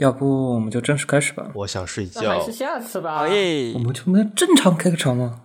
要不我们就正式开始吧？我想睡那还觉是。下次吧。好耶我！们就能正常开个场吗？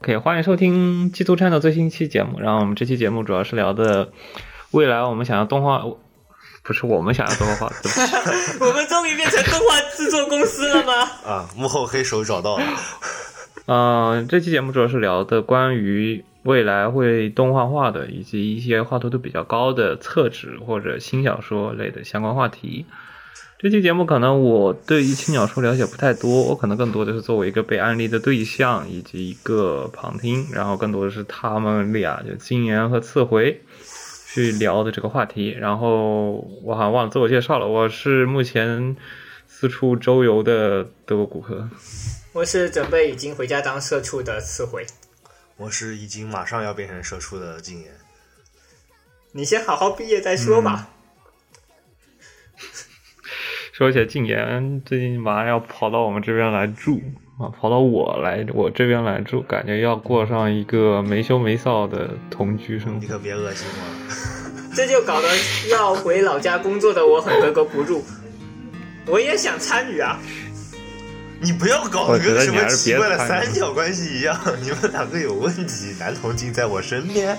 OK，欢迎收听基督站的最新一期节目。然后我们这期节目主要是聊的未来我们想要动画，不是我们想要动画化，对不起。我们终于变成动画制作公司了吗？啊，幕后黑手找到了。嗯、这期节目主要是聊的关于未来会动画化的，以及一些画图度比较高的厕纸或者新小说类的相关话题。这期节目可能我对于青鸟说了解不太多，我可能更多的是作为一个被安利的对象以及一个旁听，然后更多的是他们俩就金岩和次回去聊的这个话题。然后我好像忘了自我介绍了，我是目前四处周游的德国骨科。我是准备已经回家当社畜的次回，我是已经马上要变成社畜的禁言。你先好好毕业再说吧。说起来，禁言最近马上要跑到我们这边来住啊，跑到我来我这边来住，感觉要过上一个没羞没臊的同居生活。你可别恶心我。这就搞得要回老家工作的我很格格不入。我也想参与啊，你不要搞得跟什么奇怪的三角关系一样，你们两个有问题。男同性在我身边，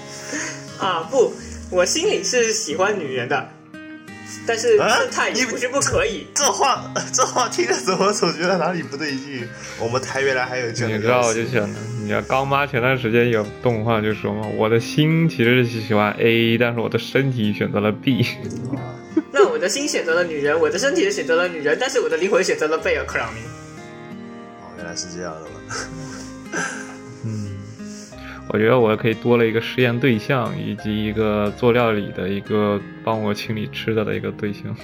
啊不，我心里是喜欢女人的，但是啊生态你也不是不可以。这话 这话听着怎么总觉得哪里不对劲？我们台原来还有这样的你知道，我就想着，你看刚妈前段时间有动画就说嘛，我的心其实是喜欢 A，但是我的身体选择了 B。那我的心选择了女人，我的身体也选择了女人，但是我的灵魂选择了贝尔克朗尼。哦，原来是这样的了。嗯，我觉得我可以多了一个实验对象，以及一个做料理的一个帮我清理吃的的一个对象。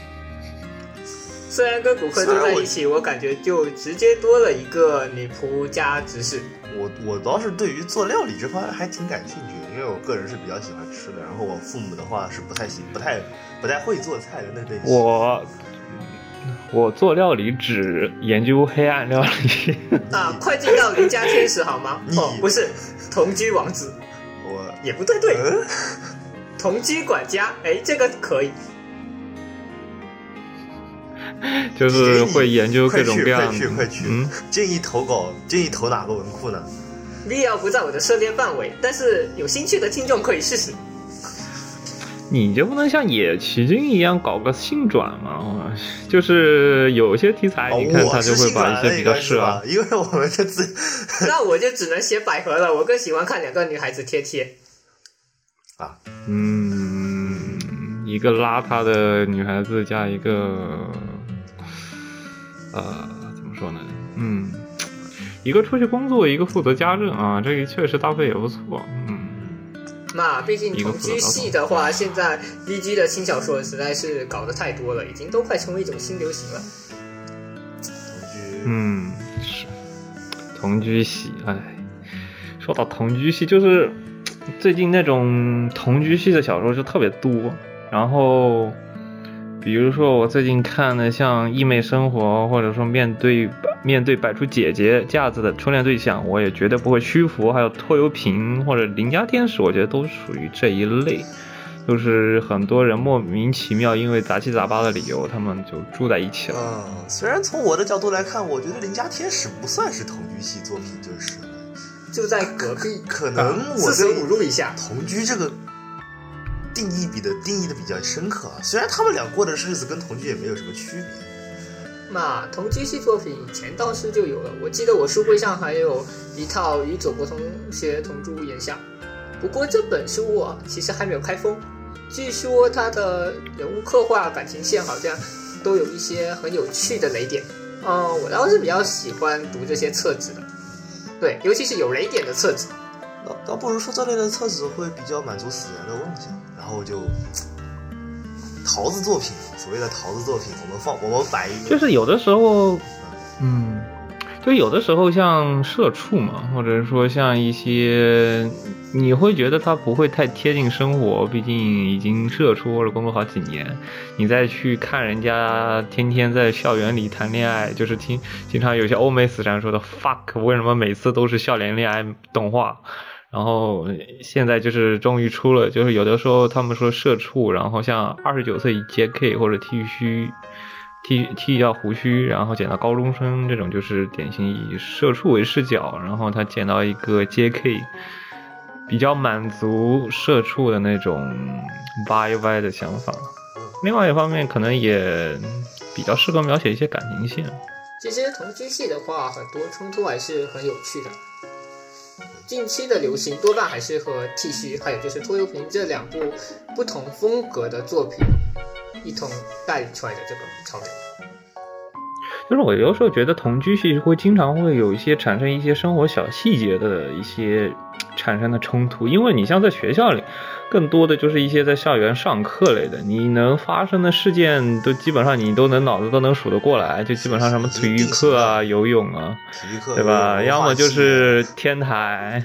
虽然跟骨科住在一起，我感觉就直接多了一个女仆加执事。我我倒是对于做料理这方面还挺感兴趣的，因为我个人是比较喜欢吃的。然后我父母的话是不太喜不太不太会做菜的那类型。我我做料理只研究黑暗料理。啊，快进到邻家天使好吗？哦，不是，同居王子我也不对对，嗯，同居管家，哎，这个可以。就是会研究各种各样快去快去快去嗯，建议投稿，建议投哪个文库呢？？V L 不在我的涉猎范围，但是有兴趣的听众可以试试。你就不能像野崎君一样搞个性转吗？就是有些题材，哦你看他就会把一些比较那个是适合吧？因为我们这次 那我就只能写百合了，我更喜欢看两个女孩子贴贴。啊，嗯，一个邋遢的女孩子加一个，呃，怎么说呢？嗯，一个出去工作，一个负责家政啊，这个确实搭配也不错。嗯，那毕竟同居系的话，现在 B G 的轻小说实在是搞得太多了，已经都快成为一种新流行了。同居，嗯，是同居系，哎，说到同居系，就是最近那种同居系的小说就特别多，然后。比如说，我最近看的像《异妹生活》，或者说面对面对摆出姐姐架子的初恋对象，我也绝对不会屈服。还有拖油瓶或者邻家天使，我觉得都属于这一类，就是很多人莫名其妙因为杂七杂八的理由，他们就住在一起了。嗯，虽然从我的角度来看，我觉得《邻家天使》不算是同居系作品，就是就在隔壁，可能我四舍对五入一下。同居这个定义比的定义的比较深刻啊。虽然他们俩过的日子跟同居也没有什么区别。那同居系作品以前倒是就有了，我记得我书柜上还有一套与佐国同学同住屋檐下，不过这本书啊其实还没有开封，据说它的人物刻画、感情线好像都有一些很有趣的雷点。嗯，我倒是比较喜欢读这些册子的，对，尤其是有雷点的册子。倒倒不如说这类的册子会比较满足死人的妄想，然后就桃子作品，所谓的桃子作品，我们放我们摆一个，就是有的时候，嗯，就有的时候像社畜嘛，或者说像一些，你会觉得他不会太贴近生活，毕竟已经社畜或者工作好几年，你再去看人家天天在校园里谈恋爱，就是听经常有些欧美死宅说的 fuck，为什么每次都是校园恋爱动画？然后现在就是终于出了，就是有的时候他们说社畜，然后像二十九岁 JK 或者剃须。剃剃掉胡须，然后剪到高中生这种，就是典型以社畜为视角，然后他剪到一个 JK，比较满足社畜的那种 YY 的想法。另外一方面，可能也比较适合描写一些感情线。其实同居戏的话，很多冲突还是很有趣的。近期的流行多半还是和 T 恤，还有就是拖油瓶这两部不同风格的作品一同带出来的这个潮流。就是我有时候觉得同居戏会经常会有一些产生一些生活小细节的一些产生的冲突，因为你像在学校里，更多的就是一些在校园上课类的，你能发生的事件都基本上你都能脑子都能数得过来，就基本上什么体育课啊、游泳啊，对吧？要么就是天台，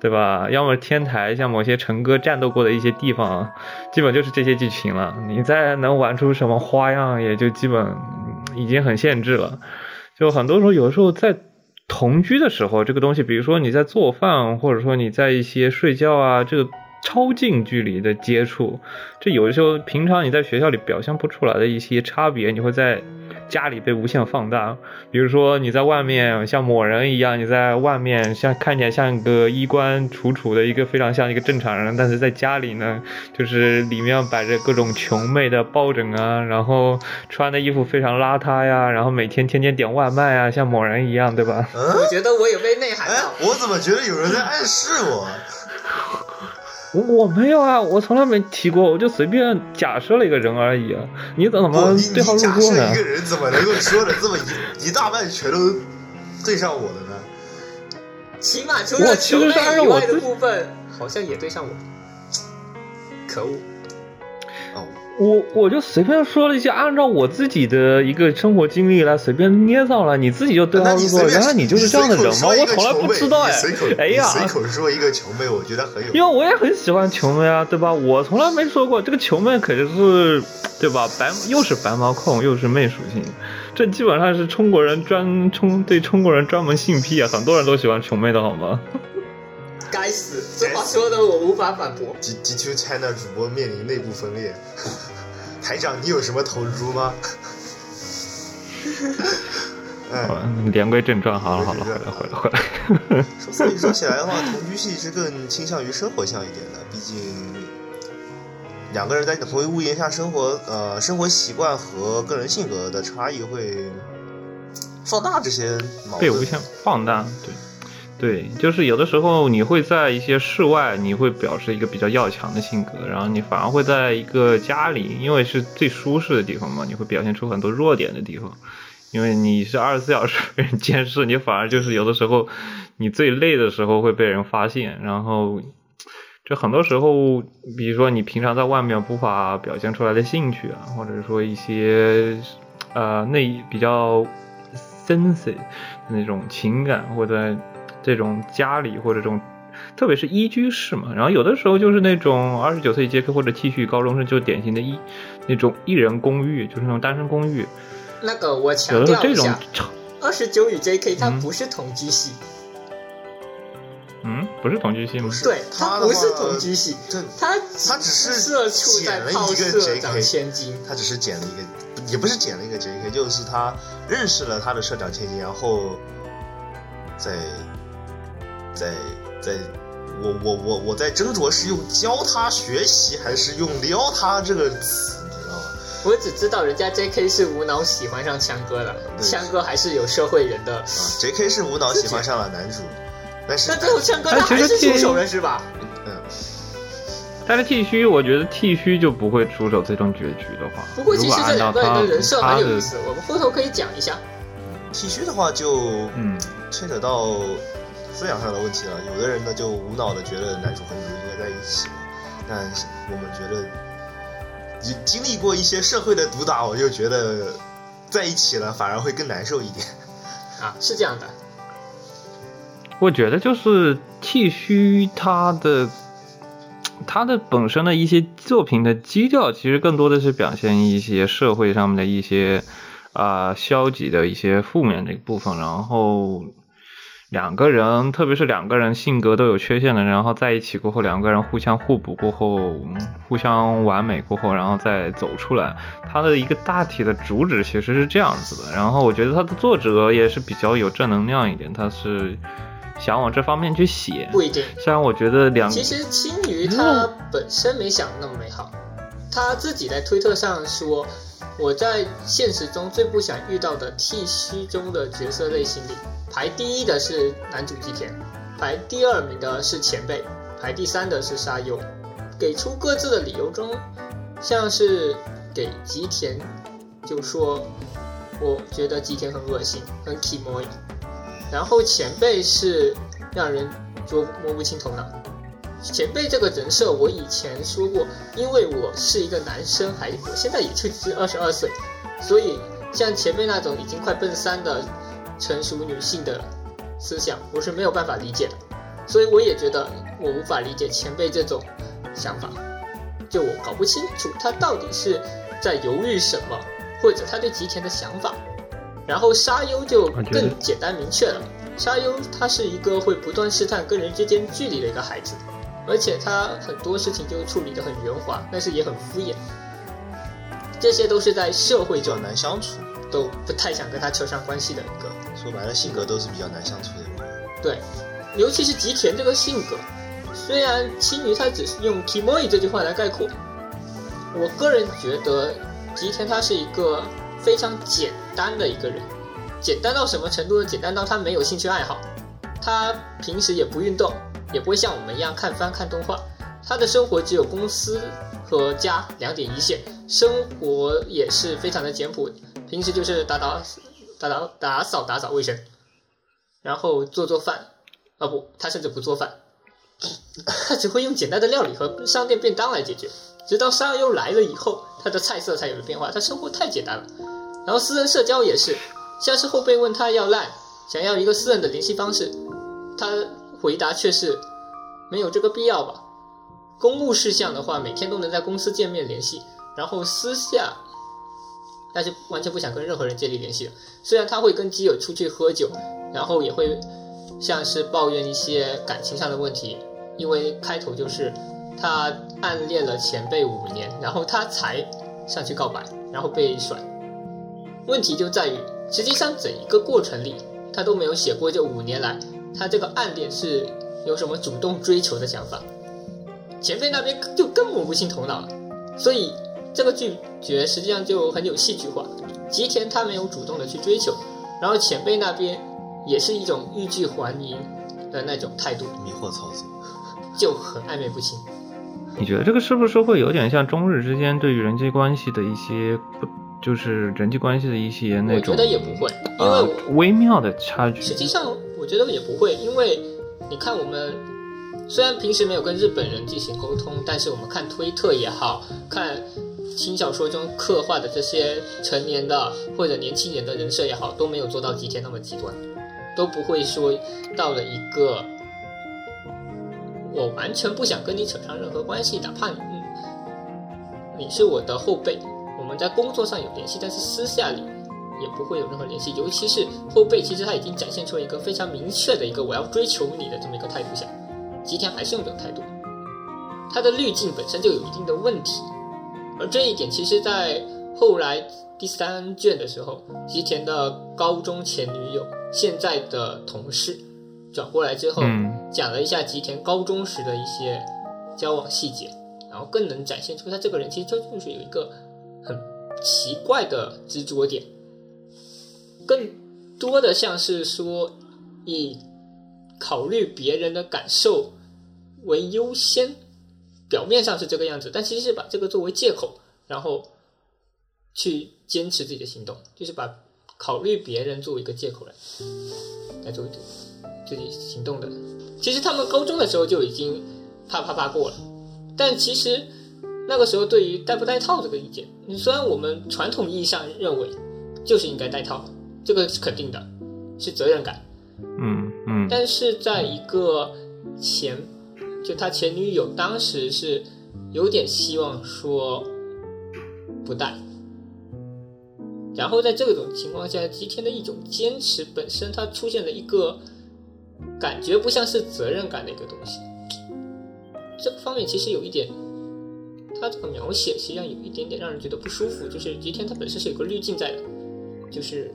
对吧？要么天台，像某些陈哥战斗过的一些地方，基本就是这些剧情了。你再能玩出什么花样，也就基本嗯已经很限制了。就很多时候，有的时候在同居的时候，这个东西，比如说你在做饭，或者说你在一些睡觉啊，这个超近距离的接触，这有的时候平常你在学校里表现不出来的一些差别，你会在家里被无限放大。比如说你在外面像某人一样，你在外面像看起来像一个衣冠楚楚的一个非常像一个正常人，但是在家里呢，就是里面摆着各种穷妹的抱枕啊，然后穿的衣服非常邋遢呀，然后每天天天点外卖啊，像某人一样，对吧？嗯我，觉得我有被内涵哎，，我怎么觉得有人在暗示我？我我没有啊，我从来没提过，我就随便假设了一个人而已啊。你怎么对号入座呢设一？个人怎么能够说的这么一一大半全都对上我的呢？起码除了我其球类以外的部分，好像也对上我。可恶！哦，我我就随便说了一些，按照我自己的一个生活经历来随便捏造了，你自己就对号入座。原来你就是这样的人吗？我从来不知道哎。哎呀，随口说一个球妹，我觉得很有。因为我也很喜欢穷妹啊，对吧？我从来没说过这个穷妹可是，对吧？白又是白毛控，又是妹属性，这基本上是中国人专冲对中国人专门性癖啊，很多人都喜欢穷妹的好吗？该死，这话说的我无法反驳。G G Two China 主播面临内部分裂，台长，你有什么投猪吗？哎，好了，言归正传，好了好了，回来回来 回来。所以说起来的话，同居戏是更倾向于生活向一点的，毕竟两个人在同一屋檐下生活，呃，生活习惯和个人性格的差异会放大这些矛盾。被无限放大，对。对，就是有的时候你会在一些室外，你会表示一个比较要强的性格，然后你反而会在一个家里，因为是最舒适的地方嘛，你会表现出很多弱点的地方，因为你是二十四小时被人监视，你反而就是有的时候你最累的时候会被人发现，然后就很多时候，比如说你平常在外面无法表现出来的兴趣啊，或者说一些呃内比较 sensitive 的那种情感，或者这种家里或者这种，特别是一居室嘛，然后有的时候就是那种二十九岁杰克或者 T 恤高中生，就是典型的一那种一人公寓，就是那种单身公寓，那个我有强的时候这种调一下，二十九与 J.K. 它嗯不是同居系，嗯，不是同居系吗？对，它不是同居戏，这它它只是社畜在捡了泡一个社长 JK 千金，他只是捡了一个，也不是捡了一个 J.K.，就是他认识了他的社长千金，然后在在在，我我我我在斟酌是用教他学习还是用撩他这个词，你知道吗？我只知道人家 J.K. 是无脑喜欢上枪哥了，对枪哥还是有社会人的，啊，J.K. 是无脑喜欢上了男主，但是但最后枪哥他还是出 T- 手了是吧？嗯，但是剃须，我觉得剃须就不会出手这种结局的话，不过其实这两个人的人设他的蛮有意思，我们后头可以讲一下。剃须的话就嗯牵扯到思想上的问题了。有的人呢就无脑的觉得男主和女主应该在一起嘛，但我们觉得经经历过一些社会的毒打，我就觉得在一起了反而会更难受一点。啊，是这样的，我觉得就是剃须它的它的本身的一些作品的基调，其实更多的是表现一些社会上面的一些啊、消极的一些负面的一部分，然后。两个人，特别是两个人性格都有缺陷的，然后在一起过后，两个人互相互补过后，嗯互相完美过后，然后再走出来。它的一个大体的主旨其实是这样子的。然后我觉得它的作者也是比较有正能量一点，他是想往这方面去写。不一定。虽然我觉得两其实青鱼他本身没想那么美好，他自己在推特上说，我在现实中最不想遇到的剃须中的角色类型里，排第一的是男主吉田，排第二名的是前辈，排第三的是沙优。给出各自的理由中，像是给吉田就说，我觉得吉田很恶心，很 k i m o。然后前辈是让人捉摸不清头脑。前辈这个人设，我以前说过，因为我是一个男生，还我现在也就只二十二岁，所以像前辈那种已经快奔三的成熟女性的思想，我是没有办法理解的。所以我也觉得我无法理解前辈这种想法，就我搞不清楚他到底是在犹豫什么，或者他对吉田的想法。然后沙优就更简单明确了，沙优他是一个会不断试探跟人之间距离的一个孩子，而且他很多事情就处理得很圆滑，但是也很敷衍。这些都是在社会比较中难相处，都不太想跟他扯上关系的一个说白了性格都是比较难相处的人。对，尤其是吉田这个性格，虽然青鱼他只是用 “kimoy” 这句话来概括，我个人觉得吉田他是一个非常简单的一个人，简单到什么程度呢？简单到他没有兴趣爱好，他平时也不运动，也不会像我们一样看番看动画，他的生活只有公司和家两点一线，生活也是非常的简朴，平时就是打打打打打扫打扫卫生。然后做做饭，啊不，他甚至不做饭，他 只会用简单的料理和商店便当来解决。直到沙优来了以后，他的菜色才有了变化。他生活太简单了，然后私人社交也是，像是后辈问他要烂，想要一个私人的联系方式，他回答却是没有这个必要吧。公务事项的话，每天都能在公司见面联系，然后私下但是完全不想跟任何人建立联系了。虽然他会跟基友出去喝酒，然后也会像是抱怨一些感情上的问题，因为开头就是他暗恋了前辈五年，然后他才上去告白，然后被甩。问题就在于，实际上整一个过程里，他都没有写过这五年来他这个暗恋是有什么主动追求的想法。前辈那边就更摸不清头脑了，所以这个拒绝实际上就很有戏剧化。吉田他没有主动的去追求，然后前辈那边也是一种欲拒还迎的那种态度，迷惑操作，就很暧昧不清。你觉得这个是不是会有点像中日之间对于人际关系的一些不，就是人际关系的一些那种我觉得也不会，因为呃微妙的差距？实际上，我觉得也不会，因为你看我们虽然平时没有跟日本人进行沟通，但是我们看推特也好看轻小说中刻画的这些成年的或者年轻人的人设也好，都没有做到吉田那么极端，都不会说到了一个我完全不想跟你扯上任何关系，哪怕你、你是我的后辈，我们在工作上有联系，但是私下里也不会有任何联系。尤其是后背，其实他已经展现出了一个非常明确的一个我要追求你的这么一个态度下，吉田还是用这种态度，他的滤镜本身就有一定的问题。而这一点，其实在后来第三卷的时候，吉田的高中前女友，现在的同事转过来之后，嗯讲了一下吉田高中时的一些交往细节，然后更能展现出他这个人其实就是有一个很奇怪的执着点，更多的像是说以考虑别人的感受为优先，表面上是这个样子，但其实是把这个作为借口，然后去坚持自己的行动，就是把考虑别人作为一个借口来来做自己行动的。其实他们高中的时候就已经啪啪啪过了，但其实那个时候对于戴不戴套这个意见，虽然我们传统意义上认为就是应该戴套，这个是肯定的，是责任感。嗯嗯，但是在一个前，就他前女友当时是有点希望说不带，然后在这种情况下，吉田的一种坚持本身，它出现了一个感觉不像是责任感的一个东西。这个方面其实有一点，他这个描写实际上有一点点让人觉得不舒服，就是吉田他本身是有个滤镜在的，就是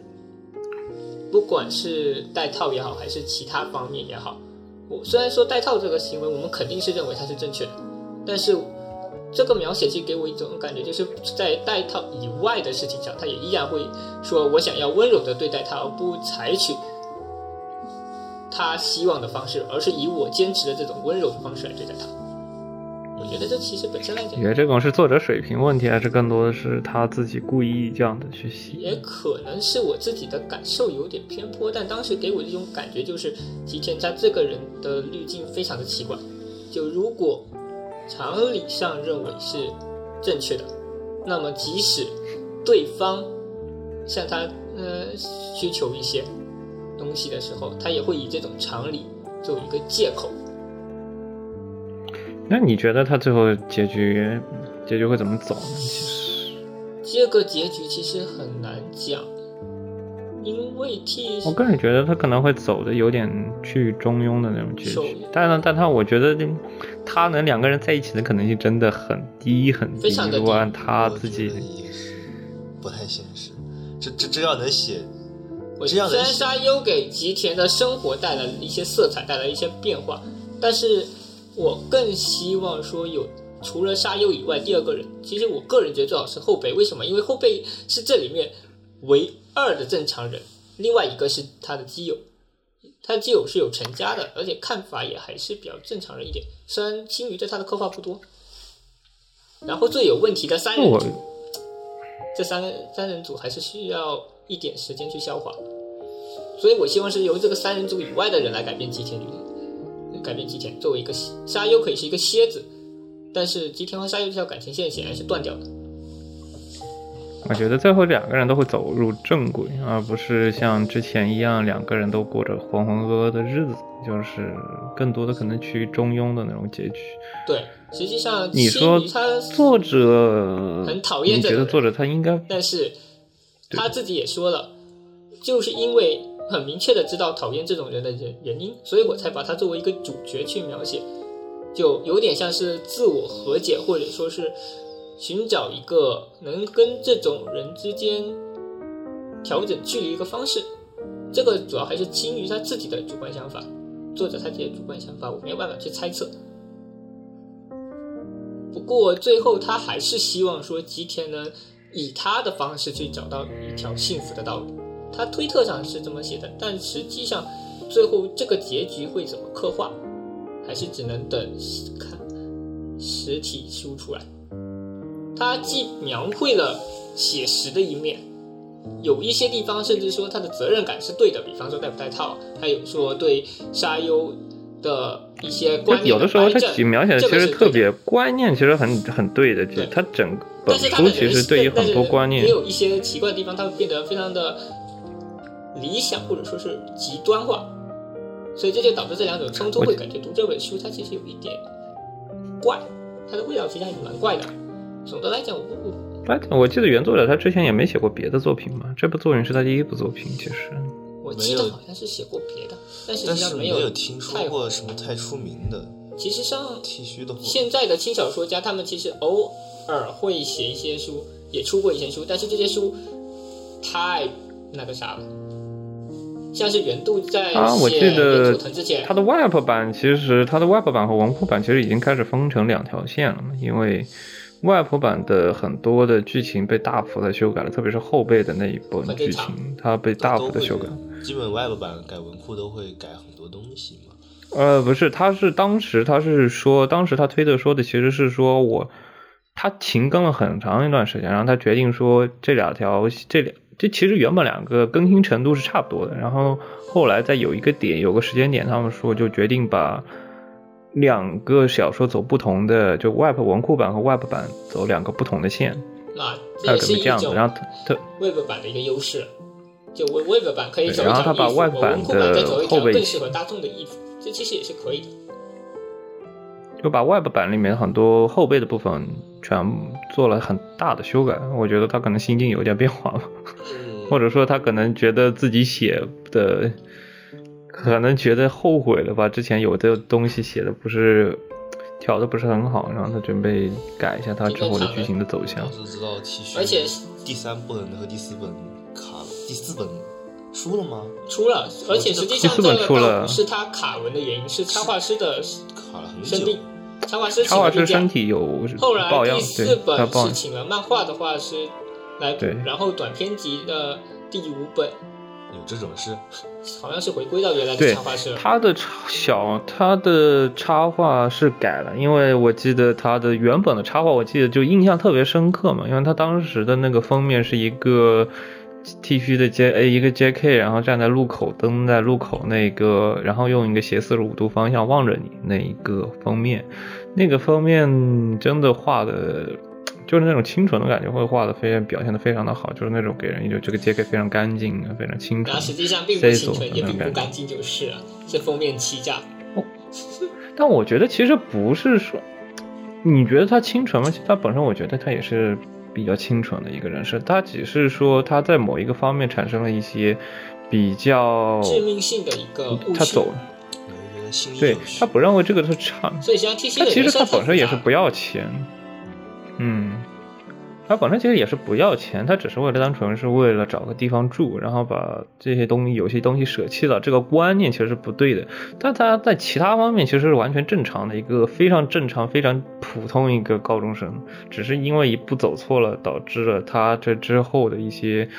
不管是戴套也好，还是其他方面也好，我虽然说戴套这个行为我们肯定是认为它是正确的，但是这个描写其实给我一种感觉，就是在戴套以外的事情上，他也依然会说我想要温柔的对待他，而不采取他希望的方式，而是以我坚持的这种温柔的方式来对待他。我觉得这其实本身来讲你觉，得这种是作者水平问题，还是更多的是他自己故意这样的去写？也可能是我自己的感受有点偏颇，但当时给我的一种感觉就是吉田他这个人的滤镜非常的奇怪。就如果常理上认为是正确的，那么即使对方向他呃需求一些东西的时候，他也会以这种常理作为一个借口。那你觉得他最后结局结局会怎么走呢？其实，这个结局其实很难讲，因为替我个人觉得他可能会走的有点去中庸的那种结手局，但是但他我觉得他能两个人在一起的可能性真的很低很低。非常的低如果按他自己不太现实。这这这要能写，我这样的虽然沙优给吉田的生活带来了一些色彩，带来一些变化，但是我更希望说有除了沙优以外第二个人。其实我个人觉得最好是后辈，为什么？因为后辈是这里面唯二的正常人，另外一个是他的基友，他的基友是有成家的，而且看法也还是比较正常人一点。虽然青鱼对他的刻画不多，然后最有问题的三人组，这三个三人组还是需要一点时间去消化。所以我希望是由这个三人组以外的人来改变吉田女，改变吉田作为一个沙优可以是一个蝎子，但是吉田和沙优这条感情线显然是断掉的。我觉得最后两个人都会走入正轨，而不是像之前一样两个人都过着浑浑噩噩的日子，就是更多的可能趋于中庸的那种结局。对，实际上你说他作者很讨厌你这个人觉得作者他应该但是他自己也说了，就是因为很明确的知道讨厌这种人的原原因，所以我才把他作为一个主角去描写，就有点像是自我和解，或者说是寻找一个能跟这种人之间调整距离一个方式。这个主要还是基于他自己的主观想法，作者他自己的主观想法，我没有办法去猜测。不过最后他还是希望说吉田能以他的方式去找到一条幸福的道路。他推特上是这么写的，但实际上最后这个结局会怎么刻画，还是只能等看实体书出来。他既描绘了写实的一面，有一些地方甚至说他的责任感是对的，比方说戴不戴套，还有说对沙优的一些观念有的时候他描写的其实特别观念，其实很很对的。其实对他整本书其实对于很多观念也，有一些奇怪的地方，他会变得非常的理想，或者说是极端化，所以这就导致这两种冲突，会感觉读这本书它其实有一点怪，它的味道其实还是蛮怪的。总的来讲，我我哎，我记得原作者他之前也没写过别的作品嘛，这部作品是他第一部作品，其实。我记得好像是写过别的，但是际上没没有听说太过什么太出名的其实上剃须的货。现在的轻小说家，他们其实偶尔会写一些书，也出过一些书，但是这些书太那个啥了。像是原度在啊，我记写得原佐藤之前，它的 Web 版其实它的 Web 版和文库版其实已经开始分成两条线了嘛，因为 Web 版的很多的剧情被大幅的修改了，特别是后背的那一部分剧情，它被大幅的修改。基本 Web 版改文库都会改很多东西嘛。呃，不是，他是当时他是说，当时他推特说的其实是说我他停更了很长一段时间，然后他决定说这两条这两这其实原本两个更新程度是差不多的，然后后来在有一个点有个时间点，他们说就决定把两个小说走不同的，就 Web 文库版和 Web 版走两个不同的线，那它也是一可能这样子，种然后它它 Web 版的一个优势。就 Web Web 版可以对走一然后它把条衣服，Web 版文库版再的走一条后背更适合大众的衣服，这其实也是可以的。就把 Web 版里面很多后背的部分全做了很大的修改，我觉得他可能心境有点变化了，嗯，或者说他可能觉得自己写的，可能觉得后悔了吧，之前有的东西写的不是调的不是很好，然后他准备改一下他之后的剧情的走向。要。是知道 T 恤，而且第三本和第四本卡了，第四本出了吗？出了，而且实际上第四本这个是他卡文的原因，是插画师的卡了很久插画师插画师身。体有后来第，四本抱是请了漫画的画师来补，然后短篇集的第五本有这种事，好像是回归到原来的插画师了。他的插小他的插画是改了，因为我记得他的原本的插画，我记得就印象特别深刻嘛，因为他当时的那个封面是一个 T 恤的 J A 一个 JK，然后站在路口蹲在路口那个，然后用一个斜四十五度方向望着你那一个封面，那个封面真的画的。就是那种清纯的感觉，会画的非常表现的非常的好，就是那种给人一种这个 JK 非常干净、非常清纯然后，实际上并不清纯，也。并不干净，就是了，是封面欺诈。但我觉得其实不是说，你觉得它清纯吗？其实他本身我觉得它也是比较清纯的一个人设，他只是说他在某一个方面产生了一些比较，致命性的一个误他走，了，对他不认为这个是差，所以实际上 T C 他其实他本身也是不要钱，嗯，他本身其实也是不要钱，他只是为了单纯是为了找个地方住，然后把这些东西有些东西舍弃了，这个观念其实是不对的。但他在其他方面其实是完全正常的一个非常正常、非常普通一个高中生，只是因为一步走错了，导致了他这之后的一些。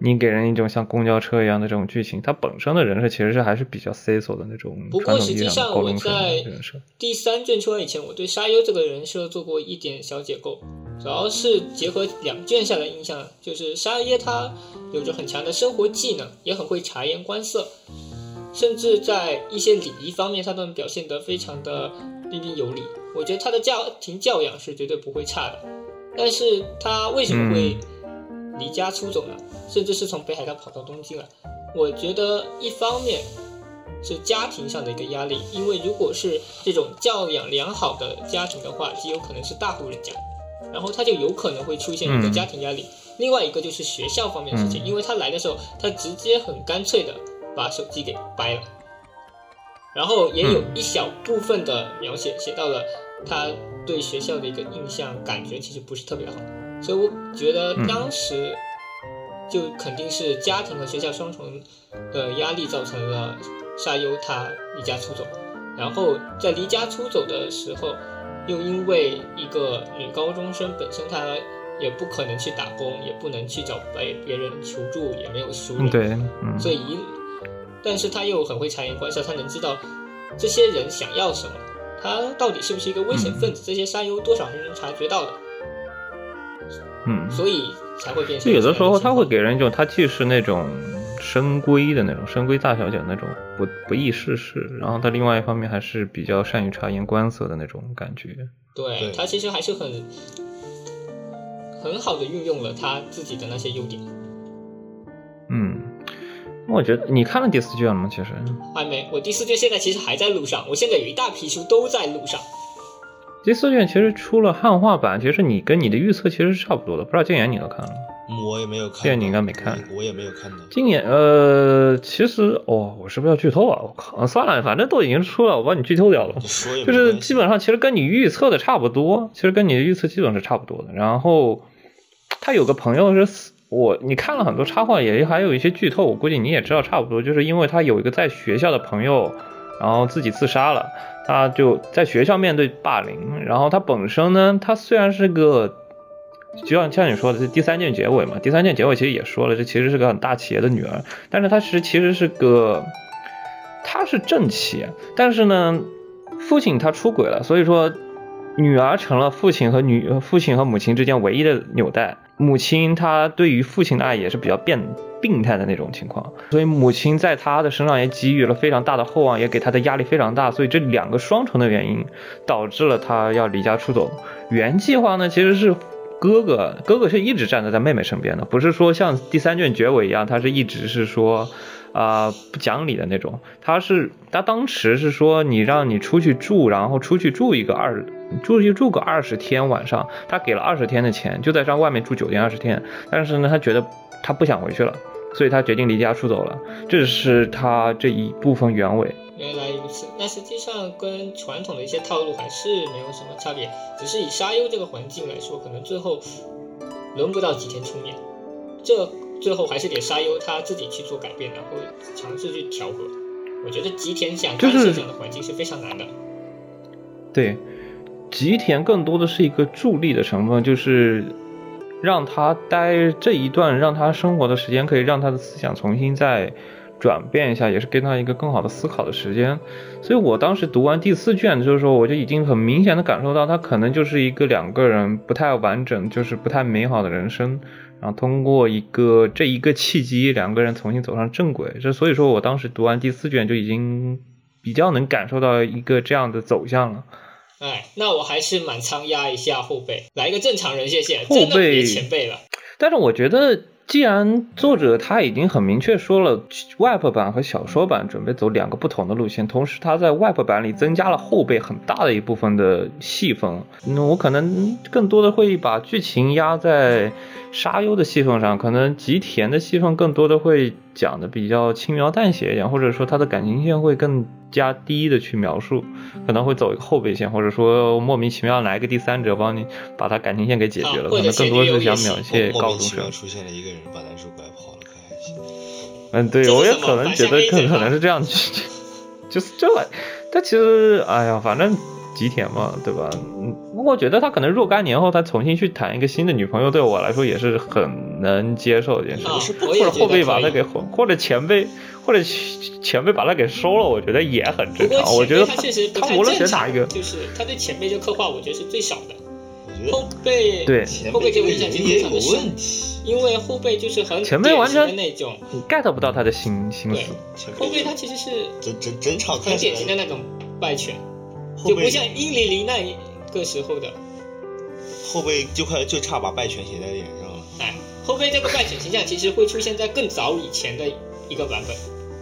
你给人一种像公交车一样的这种剧情，它本身的人设其实是还是比较 C 索的那种不过实际上我在。第三卷出来以前，我对沙优这个人设做过一点小解构，主要是结合两卷下来的印象，就是沙耶他有着很强的生活技能，也很会察言观色，甚至在一些礼仪方面，他都能表现得非常的彬彬有礼。我觉得他的家庭教养是绝对不会差的，但是他为什么会离家出走呢？甚至是从北海道跑到东京来？我觉得一方面是家庭上的一个压力，因为如果是这种教养良好的家庭的话，极有可能是大户人家，然后他就有可能会出现一个嗯。家庭压力。另外一个就是学校方面的事情，因为他来的时候，他直接很干脆的把手机给掰了，然后也有一小部分的描写写到了他对学校的一个印象，感觉其实不是特别好，所以我觉得当时就肯定是家庭和学校双重的压力造成了沙优他离家出走，然后在离家出走的时候，又因为一个女高中生本身她也不可能去打工，也不能去找别别人求助，也没有熟人，嗯，对，嗯，所以一，但是她又很会察言观色，她能知道这些人想要什么，她到底是不是一个危险分子，这些沙优多少是能察觉到的，嗯，所以才会变成就有的时候他会给人一种，他既是那种深闺的那种深闺大小姐那种不不易世事，然后他另外一方面还是比较善于察言观色的那种感觉。对对他其实还是很很好的运用了他自己的那些优点。嗯，我觉得你看了第四卷了吗？其实还没，我第四卷现在其实还在路上，我现在有一大批书都在路上。第四卷其实出了汉化版，其实你跟你的预测其实是差不多的。不知道静言你都看了吗？我也没有看静言你应该没看我也没有看到。静言呃，其实哦，我是不是要剧透啊？我靠，算了，反正都已经出了，我帮你剧透掉了。就是基本上其实跟你预测的差不多，其实跟你的预测基本是差不多的。然后他有个朋友是死我，你看了很多插画，也还有一些剧透，我估计你也知道差不多，就是因为他有一个在学校的朋友，然后自己自杀了，他就在学校面对霸凌，然后他本身呢，他虽然是个。就像像你说的，这第三卷结尾嘛，第三卷结尾其实也说了，这其实是个很大企业的女儿，但是她实其实是个，她是正妻，但是呢，父亲他出轨了，所以说女儿成了父亲和女父亲和母亲之间唯一的纽带。母亲她对于父亲的爱也是比较变病态的那种情况，所以母亲在他的身上也给予了非常大的厚望，也给他的压力非常大，所以这两个双重的原因导致了他要离家出走。原计划呢，其实是哥哥，哥哥是一直站在他妹妹身边的，不是说像第三卷结尾一样，他是一直是说。啊、不讲理的那种，他是他当时是说你让你出去住，然后出去住一个二，出去住个二十天晚上，他给了二十天的钱，就在上外面住酒店二十天，但是呢，他觉得他不想回去了，所以他决定离家出走了，这是他这一部分原委。原来如此，那实际上跟传统的一些套路还是没有什么差别，只是以沙优这个环境来说，可能最后轮不到吉田出面，这最后还是得沙优他自己去做改变，然后尝试去调和。我觉得吉田想干就是涉这样的环境是非常难的。对，吉田更多的是一个助力的成分，就是让他待这一段，让他生活的时间可以让他的思想重新再转变一下，也是给他一个更好的思考的时间。所以我当时读完第四卷的时候，我就已经很明显的感受到，他可能就是一个两个人不太完整，就是不太美好的人生。然后通过一个这一个契机，两个人重新走上正轨。这所以说我当时读完第四卷就已经比较能感受到一个这样的走向了。哎，那我还是满仓压一下后背，来一个正常人，谢谢，后背前辈了。但是我觉得，既然作者他已经很明确说了，Web 版和小说版准备走两个不同的路线，同时他在 Web 版里增加了后背很大的一部分的戏份，那我可能更多的会把剧情压在沙优的戏份上，可能吉田的戏份更多的会讲的比较轻描淡写一点，或者说他的感情线会更加低的去描述，可能会走一个后备线，或者说莫名其妙来一个第三者帮你把他感情线给解决了，啊可能更多是想描写莫高中生。出现了一个人把男主拐跑了，可还行。嗯，对，我也可能觉得可可能是这样，就是这玩，但其实，哎呀，反正吉田嘛，对吧？嗯，不过我觉得他可能若干年后他重新去谈一个新的女朋友，对我来说也是很能接受的一件事或者后辈把他给或者前辈或者前辈把他给收了，我觉得也很正常。我觉得他确实他无论，选哪一个，就是他对前辈这刻画，我觉得是最少的。我觉得后辈对后辈这个辈印象其实也有问，题。因为后辈就是很前辈完全那种，你 get 不到他的心心对思。后辈他其实是整整整场看很典型的那种败犬，就不像英里里那一个时候的，后背就快就差把败犬写在脸上了。哎，后背这个败犬形象其实会出现在更早以前的一个版本。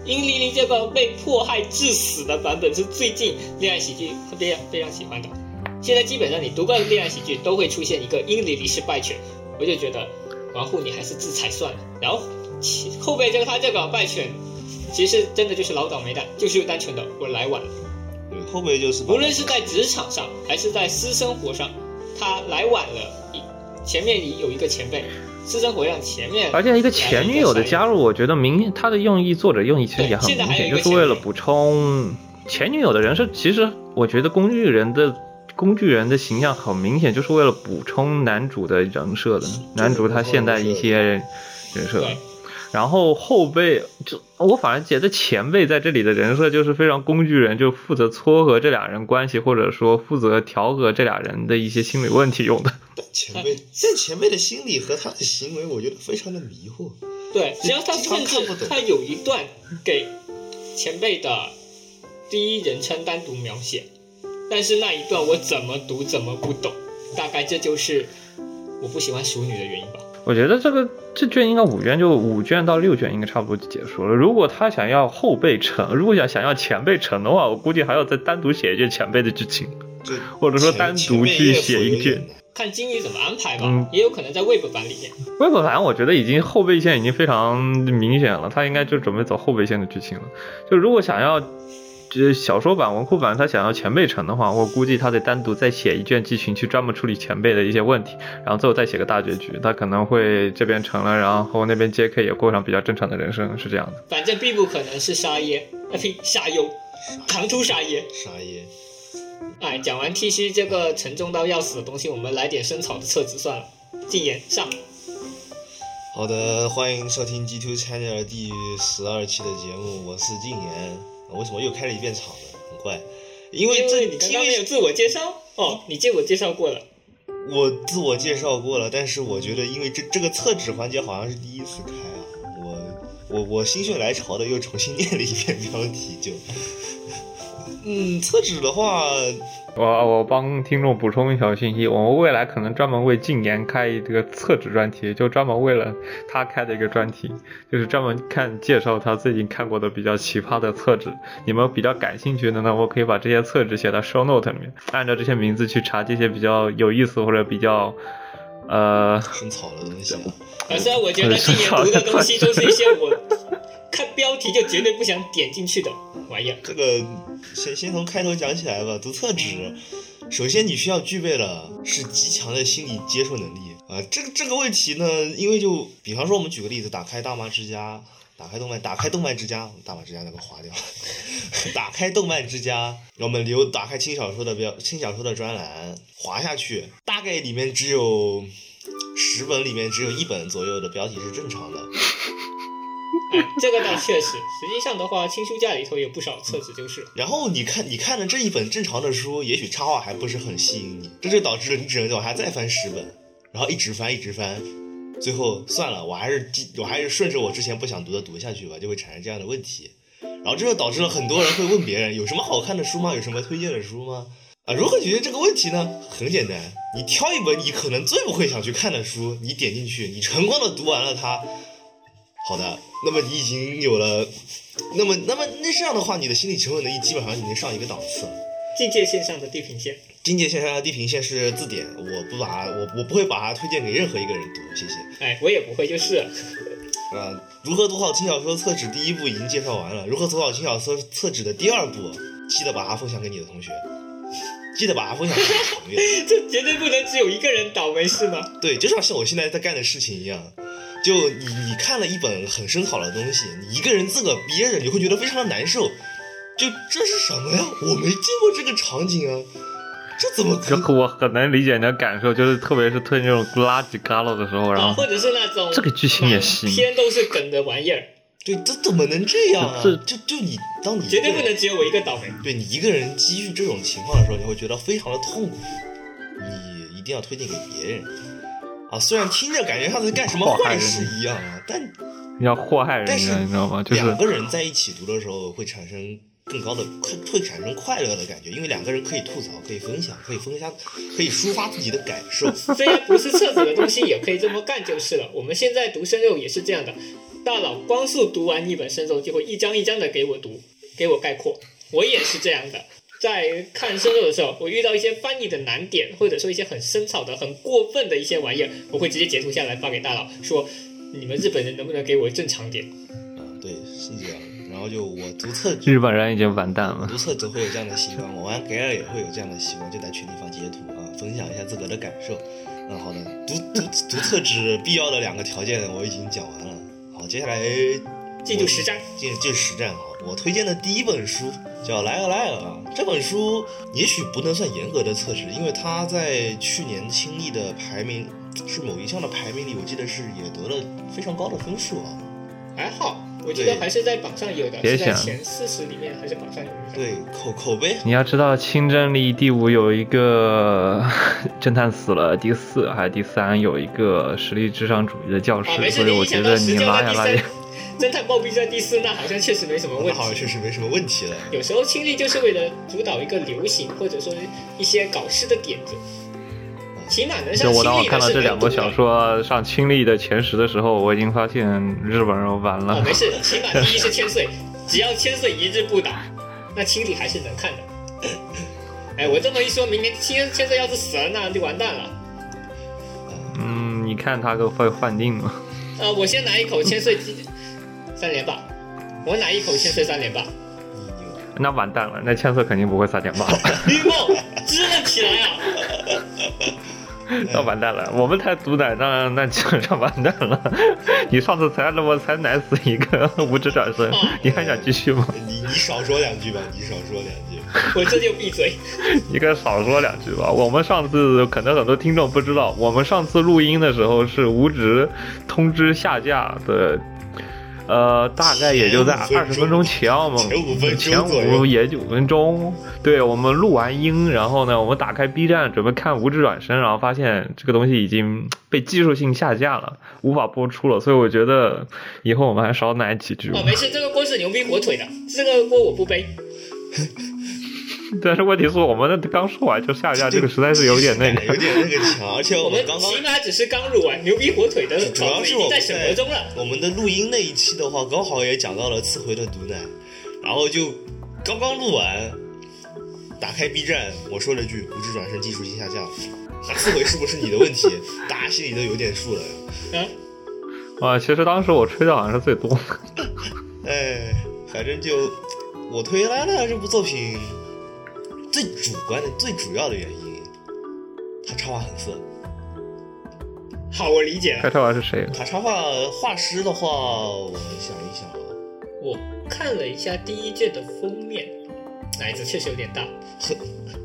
英里里这个被迫害致死的版本是最近恋爱喜剧非常非常喜欢的。现在基本上你读过恋爱喜剧都会出现一个英里里是败犬，我就觉得王沪你还是自裁算了。然后其后背这个他这个败犬，其实真的就是老倒霉蛋，就是单纯的我来晚了。对，后辈就是把无论是在职场上还是在私生活上，他来晚了，一前面里有一个前辈，私生活上前面，而且一个前女友的加入，我觉得明他的用意，作者用意其实也很对现在明显，就是为了补充前女友的人设。其实我觉得工具人的工具人的形象很明显，就是为了补充男主的人设的。男主他现在一些人设，对然后后辈就我反而觉得前辈在这里的人设就是非常工具人，就负责撮合这俩人关系，或者说负责调和这俩人的一些心理问题用的。前辈，但前辈的心理和他的行为，我觉得非常的迷惑。对，实际上他经常甚看不懂至他有一段给前辈的第一人称单独描写，但是那一段我怎么读怎么不懂，大概这就是我不喜欢熟女的原因吧。我觉得这个这卷应该五卷就五卷到六卷应该差不多就结束了。如果他想要后辈成，如果想想要前辈成的话，我估计还要再单独写一卷前辈的剧情，就或者说单独去写一卷。看经理怎么安排吧，嗯也有可能在 Web 版里面。Web 版我觉得已经后备线已经非常明显了，他应该就准备走后备线的剧情了。就如果想要。就是小说版、文库版，他想要前辈成的话，我估计他得单独再写一卷剧情去专门处理前辈的一些问题，然后最后再写个大结局。他可能会这边成了，然后那边 JK 也过上比较正常的人生，是这样的。反正并不可能是沙耶，啊呸，沙优，唐突沙耶。沙耶，哎，讲完 T C 这个沉重到要死的东西，我们来点生草的册子算了。禁言上，好的，欢迎收听 G Two Channel 第十二期的节目，我是禁言。为什么又开了一遍场呢？很怪，因为这你刚刚没有自我介绍哦，你自我介绍过了。我自我介绍过了，但是我觉得，因为这这个厕纸环节好像是第一次开啊，我我我心血来潮的又重新念了一遍标题，就，嗯，厕纸的话，我我帮听众补充一条信息，我们未来可能专门为禁言开一个厕纸专题，就专门为了他开的一个专题，就是专门看介绍他最近看过的比较奇葩的厕纸。你们比较感兴趣的呢，我可以把这些厕纸写到 show note 里面，按照这些名字去查这些比较有意思或者比较呃很草的东西啊。可是我觉得禁言读的东西都是一些我看标题就绝对不想点进去的玩意儿。这个先先从开头讲起来吧。读厕纸，首先你需要具备的是极强的心理接受能力啊。这个这个问题呢，因为就比方说我们举个例子，打开大妈之家，打开动漫，打开动漫之家，大妈之家那个划掉，打开动漫之家，我们留打开轻小说的标轻小说的专栏，滑下去，大概里面只有十本里面只有一本左右的标题是正常的。这个倒确实，实际上的话，轻书架里头有不少册子就是。然后你看，你看的这一本正常的书，也许插画还不是很吸引你，这就导致了你只能往下再翻十本，然后一直翻，一直翻，最后算了，我还是，我还是顺着我之前不想读的读下去吧，就会产生这样的问题。然后这就导致了很多人会问别人有什么好看的书吗？有什么推荐的书吗？啊，如何解决这个问题呢？很简单，你挑一本你可能最不会想去看的书，你点进去，你成功的读完了它。好的，那么你已经有了，那么那么那这样的话，你的心理承受能力基本上已经上一个档次了。境界线上的地平线，境界线上的地平线是字典，我不把它，我我不会把它推荐给任何一个人读，谢谢。哎，我也不会，就是了啊、如何读好轻小说厕纸第一步已经介绍完了，如何读好轻小说厕纸的第二步，记得把它分享给你的同学，记得把它分享给你的朋友。这绝对不能只有一个人倒霉是吗？对，就像像我现在在干的事情一样，就你你看了一本很深好的东西，你一个人自个憋着，你会觉得非常的难受。就这是什么呀？我没见过这个场景啊，这怎么可这我很能理解你的感受，就是特别是推那种垃圾旮旯的时候，然啊，后或者是那种这个剧情也行满篇都是梗的玩意儿，对，这怎么能这样啊？就就你当你绝对不能只有我一个倒霉。对你一个人积遇这种情况的时候，你会觉得非常的痛苦，你一定要推荐给别人啊。虽然听着感觉像是干什么坏事一样啊，但要祸害人家，你知道吗？就是两个人在一起读的时候会产生更高的快，会产生快乐的感觉，因为两个人可以吐槽，可以分享，可以分享，可以抒发自己的感受。虽然不是册子的东西，也可以这么干就是了。我们现在读生肉也是这样的，大佬光速读完一本生肉，就会一张一张的给我读，给我概括。我也是这样的，在看生肉的时候，我遇到一些翻译的难点，或者说一些很生草的、很过分的一些玩意儿，我会直接截图下来发给大佬，说你们日本人能不能给我正常点？啊，对，是这样。然后就我读册，日本人已经完蛋了。读册只会有这样的习惯，我玩 g a 也会有这样的习惯，就在群里发截图啊，分享一下自个的感受。嗯，好的，读读读册纸必要的两个条件我已经讲完了。好，接下来记住实战。这这实战啊。我推荐的第一本书叫《莱尔莱尔》啊，这本书也许不能算严格的测试，因为它在去年轻易的排名是某一项的排名里，我记得是也得了非常高的分数啊。还好，我记得还是在榜上有的，别想是在前四十里面还是榜上有的。对，口口碑你要知道，清真里第五有一个 侦探死了，第四还是第三有一个实力至上主义的教师啊，没，事，所以我觉得你拉呀拉也三，侦探暴毙在第四，那好像确实没什么问题好像题。确实没什么问题了。有时候亲历就是为了主导一个流行，或者说一些搞事的点子，起码能上就我当我看到这两部小说上亲历的前十的时候，我已经发现日本人完哦，了。没事，起码第一是千岁，只要千岁一日不倒，那亲历还是能看的。哎，我这么一说，明年千千岁要是死了，那就完蛋了。嗯，你看他个会幻定吗？呃，我先来一口千岁三连霸，我奶一口千岁三连霸，那完蛋了，那千色肯定不会三连霸？绿梦支棱起来啊！那完蛋了，我们才毒奶，那那基本上完蛋了。你上次才那么才奶死一个五指转身，你还想继续吗？你你少说两句吧，你少说两句。我这就闭嘴。你可少说两句吧。我们上次可能很多听众不知道，我们上次录音的时候是无职通知下架的呃，大概也就在二十分钟前，我们前五也就五分钟。对我们录完音，然后呢，我们打开 B 站准备看《无职转身》，然后发现这个东西已经被技术性下架了，无法播出了。所以我觉得以后我们还少奶几句。哦，没事，这个锅是牛逼火腿的，这个锅我不背。但是问题是我们的刚说完就下架，这个实在是有点那个。有点那个强，而且我们刚刚起码只是刚录完，牛逼火腿的主要是我们审核中了。我们的录音那一期的话，刚好也讲到了次回的毒奶，然后就刚刚录完，打开 B 站，我说了句“无职转身技术性下降”，那次回是不是你的问题？大家心里都有点数了。嗯，啊，其实当时我吹的好像是最多的。哎，反正就我推来了这部作品，最主观的、最主要的原因，他插画很色。好，我理解了。开头是谁？他插画画师的话，我想一想啊，我看了一下第一卷的封面，奶子确实有点大。很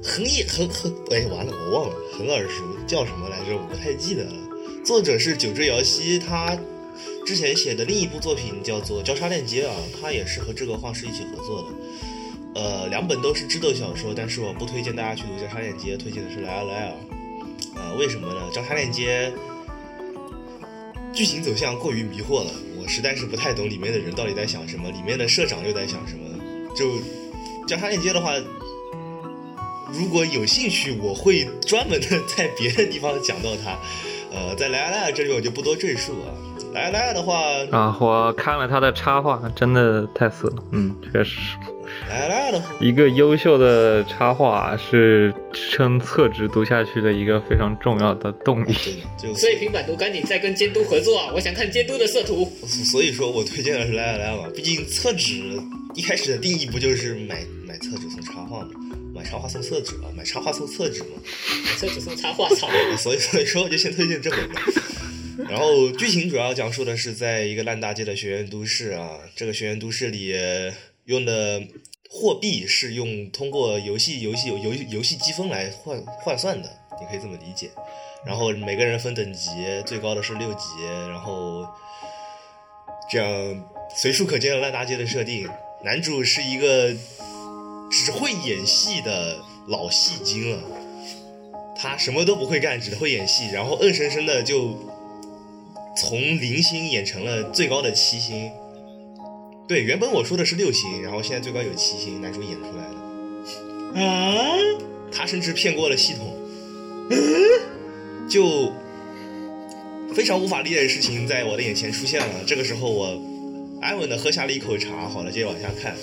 很也很很，哎，完了，我忘了，很耳熟，叫什么来着？我不太记得了。作者是九之遥希，他之前写的另一部作品叫做《交叉链接》啊，他也是和这个画师一起合作的。呃，两本都是智斗小说，但是我不推荐大家去读《交叉链接》，推荐的是莱尔莱尔。呃，为什么呢？《交叉链接》剧情走向过于迷惑了，我实在是不太懂里面的人到底在想什么，里面的社长又在想什么。就《交叉链接》的话，如果有兴趣，我会专门的在别的地方讲到它。呃，在莱尔莱尔这里我就不多赘述啊。莱尔莱尔的话，啊，我看了他的插画，真的太死了。嗯，确实，莱尔莱尔的话，一个优秀的插画是支撑侧直读下去的一个非常重要的动力。就所以平板读赶紧再跟监督合作啊！我想看监督的色图。所以说我推荐的是莱尔莱尔嘛，毕竟厕纸一开始的定义不就是买买厕纸送插画吗？买插画送厕纸啊，买插画送厕纸嘛。买 厕纸送插画草。所 以所以说我就先推荐这本吧。然后剧情主要讲述的是在一个烂大街的学院都市啊，这个学院都市里用的货币是用通过游戏游戏游游游戏积分来换换算的，你可以这么理解。然后每个人分等级，最高的是六级，然后这样随处可见的烂大街的设定。男主是一个只会演戏的老戏精了。他什么都不会干，只会演戏，然后硬生生的就从零星演成了最高的七星。对，原本我说的是六星，然后现在最高有七星，男主演出来的。啊！他甚至骗过了系统。嗯就非常无法理解的事情在我的眼前出现了。这个时候，我安稳的喝下了一口茶。好了，接着往下看。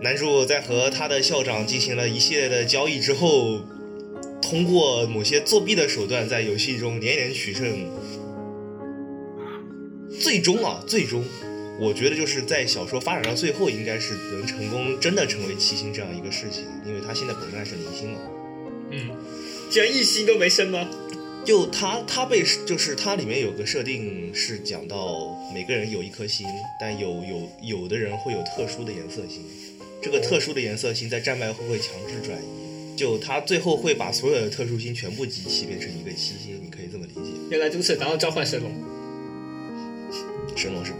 男主在和他的校长进行了一系列的交易之后，通过某些作弊的手段，在游戏中连连取胜。最终啊，最终，我觉得就是在小说发展到最后，应该是能成功真的成为七星这样一个事情，因为他现在本身还是零星嘛。嗯，居然一星都没升吗？就他他被就是他里面有个设定是讲到每个人有一颗星，但有有有的人会有特殊的颜色星，这个特殊的颜色星在战败后会强制转移，就他最后会把所有的特殊星全部集齐变成一个七星，你可以这么理解。原来如此，然后召唤神龙。神龙是不。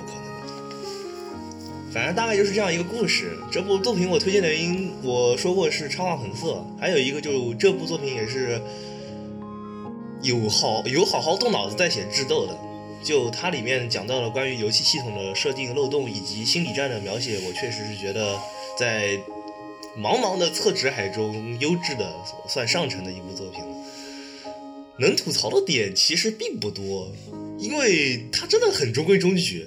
反正大概就是这样一个故事。这部作品我推荐的原因，我说过是插画很色，还有一个就这部作品也是有好有好好动脑子在写智斗的。就它里面讲到了关于游戏系统的设定漏洞以及心理战的描写，我确实是觉得在茫茫的厕纸海中优质的算上乘的一部作品了。能吐槽的点其实并不多，因为它真的很中规中矩。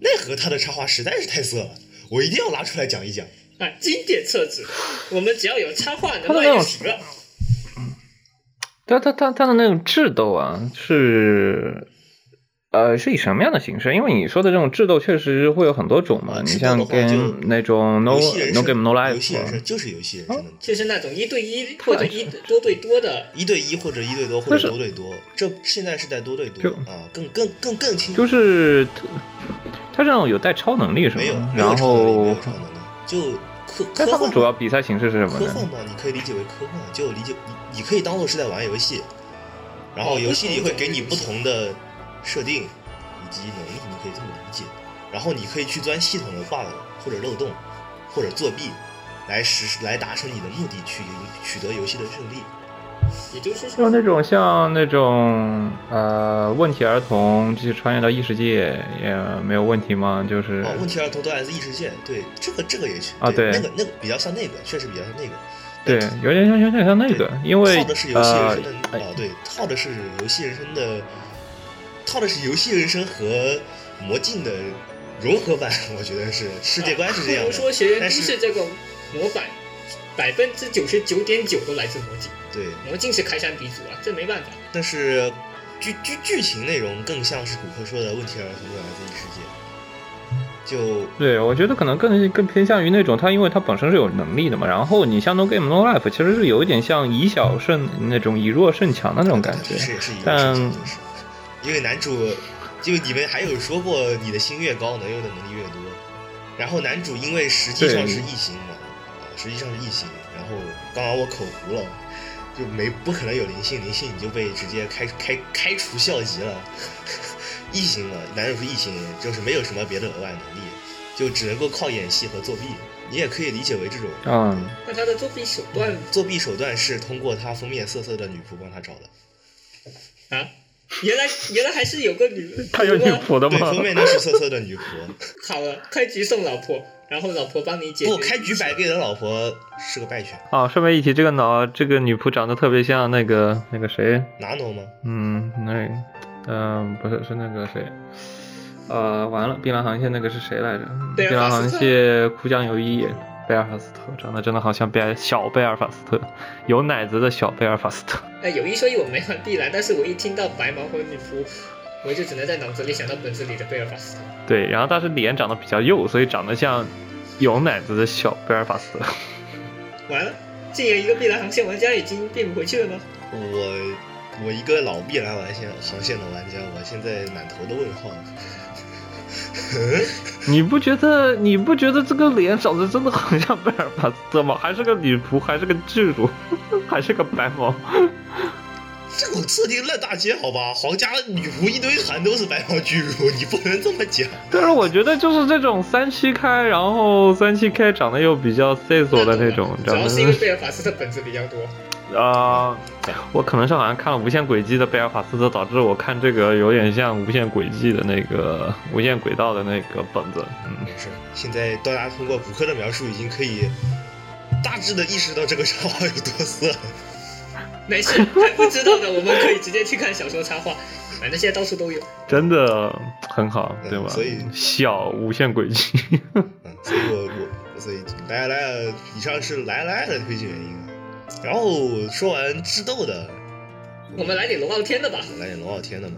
奈何他的插画实在是太色了，我一定要拿出来讲一讲。啊，经典册子，我们只要有插画能卖他的那种就行了。他他他他的那种智斗啊，是呃是以什么样的形式？因为你说的这种智斗确实会有很多种嘛，你像跟那种 no no game no life，游戏人生就是游戏人生的就是那种一对一或者一多对多的，一对一或者一对多或者多对多，这现在是在多对多啊，更更更更清楚。就是他这种有带超能力是没有吗？没有然超能力，没后有超能力，就科但他们科幻主要比赛形式是什么呢？科幻嘛，你可以理解为科幻，就理解你你可以当做是在玩游戏，然后哦游戏里会给你不同的设定以及能力，你可以这么理解。然后你可以去钻系统的 bug 或者漏洞，或者作弊，来实来达成你的目的，去取得游戏的胜利。也就是就说，那种像那种呃问题儿童，就是穿越到异世界也没有问题吗？就是哦，问题儿童都来自异世界，对，这个这个也是啊对那个那个比较像那个，确实比较像那个。对，有点像有点像那个，因为套的是游戏人呃生的啊、对，套的是游戏人生的，套的是游戏人生和魔镜的融合版，我觉得是世界观是这样的。不如说学员但是这个模板，百分之九十九点九都来自魔镜，对，魔镜是开山鼻祖啊，这没办法。但是剧剧剧情内容更像是骨科说的问题儿童都来自异世界，就对，我觉得可能更更偏向于那种，他因为他本身是有能力的嘛，然后你像 No Game No Life，其实是有一点像以小胜那种以弱胜强的那种感觉。是一个但因为男主，就你们还有说过，你的心越高，能用的能力越多。然后男主因为实际上是异形嘛，啊，实际上是异形。然后刚刚我口糊了，就没不可能有灵性，灵性你就被直接开开开除校籍了。异形嘛，男主是异形，就是没有什么别的额外能力，就只能够靠演戏和作弊。你也可以理解为这种嗯，那他的作弊手段作弊手段是通过他封面色色的女仆帮他找的。啊，原来原来还是有个女，他有女仆的对，吗？封面那是色色的女仆。好了，开局送老婆，然后老婆帮你解决。不，开局白给的老婆是个败犬，哦，顺便一提，这个脑这个女仆长得特别像那个那个谁，拿诺吗？嗯，那嗯、不是是那个谁，呃，完了，碧蓝航线那个是谁来着？贝碧蓝航线哭江有一贝尔法斯特，长得真的好像贝尔小贝尔法斯特，有奶子的小贝尔法斯特。哎，有一说一，我没玩碧蓝，但是我一听到白毛和女仆，我就只能在脑子里想到本子里的贝尔法斯特。对，然后但是脸长得比较幼，所以长得像有奶子的小贝尔法斯特。完了，竟有一个碧蓝航线玩家已经变不回去了吗？我我一个老碧蓝玩线航线的玩家，我现在满头的问号。你不觉得你不觉得这个脸长得真的很像贝尔法斯特吗？还是个女仆，还是个巨乳，还是个白毛。这种设定烂大街好吧？皇家女仆一堆韩都是白毛巨乳，你不能这么讲。但是我觉得就是这种三七开，然后三七开长得又比较 C 索的那种，主要是因为贝尔法斯特本子比较多。啊、我可能是好像看了《无限轨迹》的贝尔法斯特，导致我看这个有点像《无限轨迹》的那个《无限轨道》的那个本子。嗯，没事，现在大家通过骨科的描述已经可以大致的意识到这个插画有多色。没事，还不知道的我们可以直接去看小说插画，反正现在到处都有。真的很好，对吧？嗯所以小无限轨迹。嗯，所以我我所以来来了，以上是来来的推荐原因。然后说完智斗的，我们来点龙傲天的吧，来点龙傲天的嘛，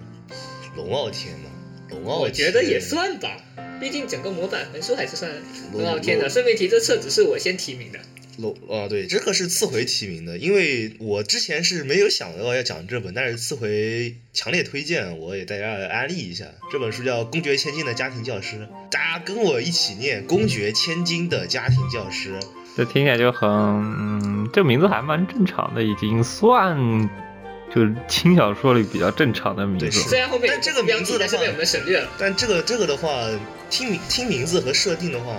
龙傲天嘛，龙傲天，我觉得也算吧，毕竟整个模板横竖还是算龙龙傲天的。顺便提，这册子是我先提名的。龙啊，对，这个是次回提名的，因为我之前是没有想到要讲这本，但是次回强烈推荐，我也大家安利一下。这本书叫《公爵千金的家庭教师》，大家跟我一起念《公爵千金的家庭教师》。这听起来就很，嗯，这名字还蛮正常的，已经算就是轻小说里比较正常的名字。虽然后面但这个名字的话我们省略了。但这个这个的话，听名听名字和设定的话，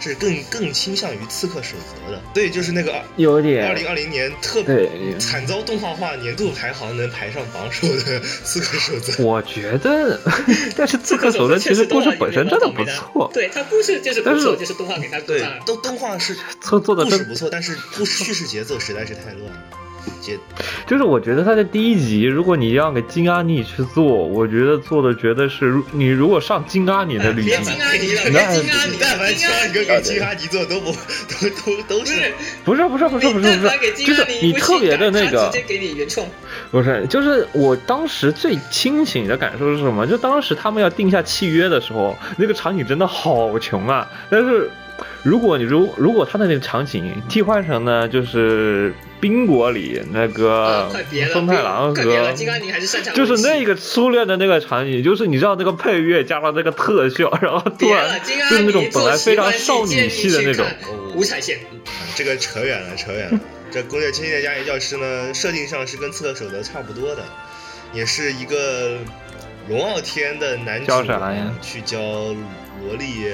是更更倾向于刺客守则的。对，就是那个有点二点零二零年特别惨遭动画化年度排行能排上榜首的刺客守则。我觉得，但是刺客守则其实故事本身真的不错，对它故事就是不错，就是动画给他鼓对掌，。动动画是做做的真故事不错，但是故事叙事节奏实在是太乱了。节就是我觉得他的第一集，如果你让给金阿尼去做，我觉得做的绝对是，如你如果上金阿尼的 旅行别金，阿尼了，别金阿尼，但凡其他一个给金阿尼做都不都都都是不是，不是不是不是不是就是你特别的那个直接给你原创。不是，就是我当时最清醒的感受是什么？就当时他们要定下契约的时候，那个场景真的好穷啊。但是如果你如如果他的那个场景替换成呢，就是冰国里那个啊，快别了，松太郎和金阿尼还是擅长就是那个。个初恋的那个场景，就是你知道那个配乐加上那个特效，然后突，然就是那种本来非常少女系系的那种。五彩线，这个扯远了，扯远了。这《攻略千金的家庭教师》呢，设定上是跟《刺客守则》差不多的，也是一个龙傲天的男主去教萝莉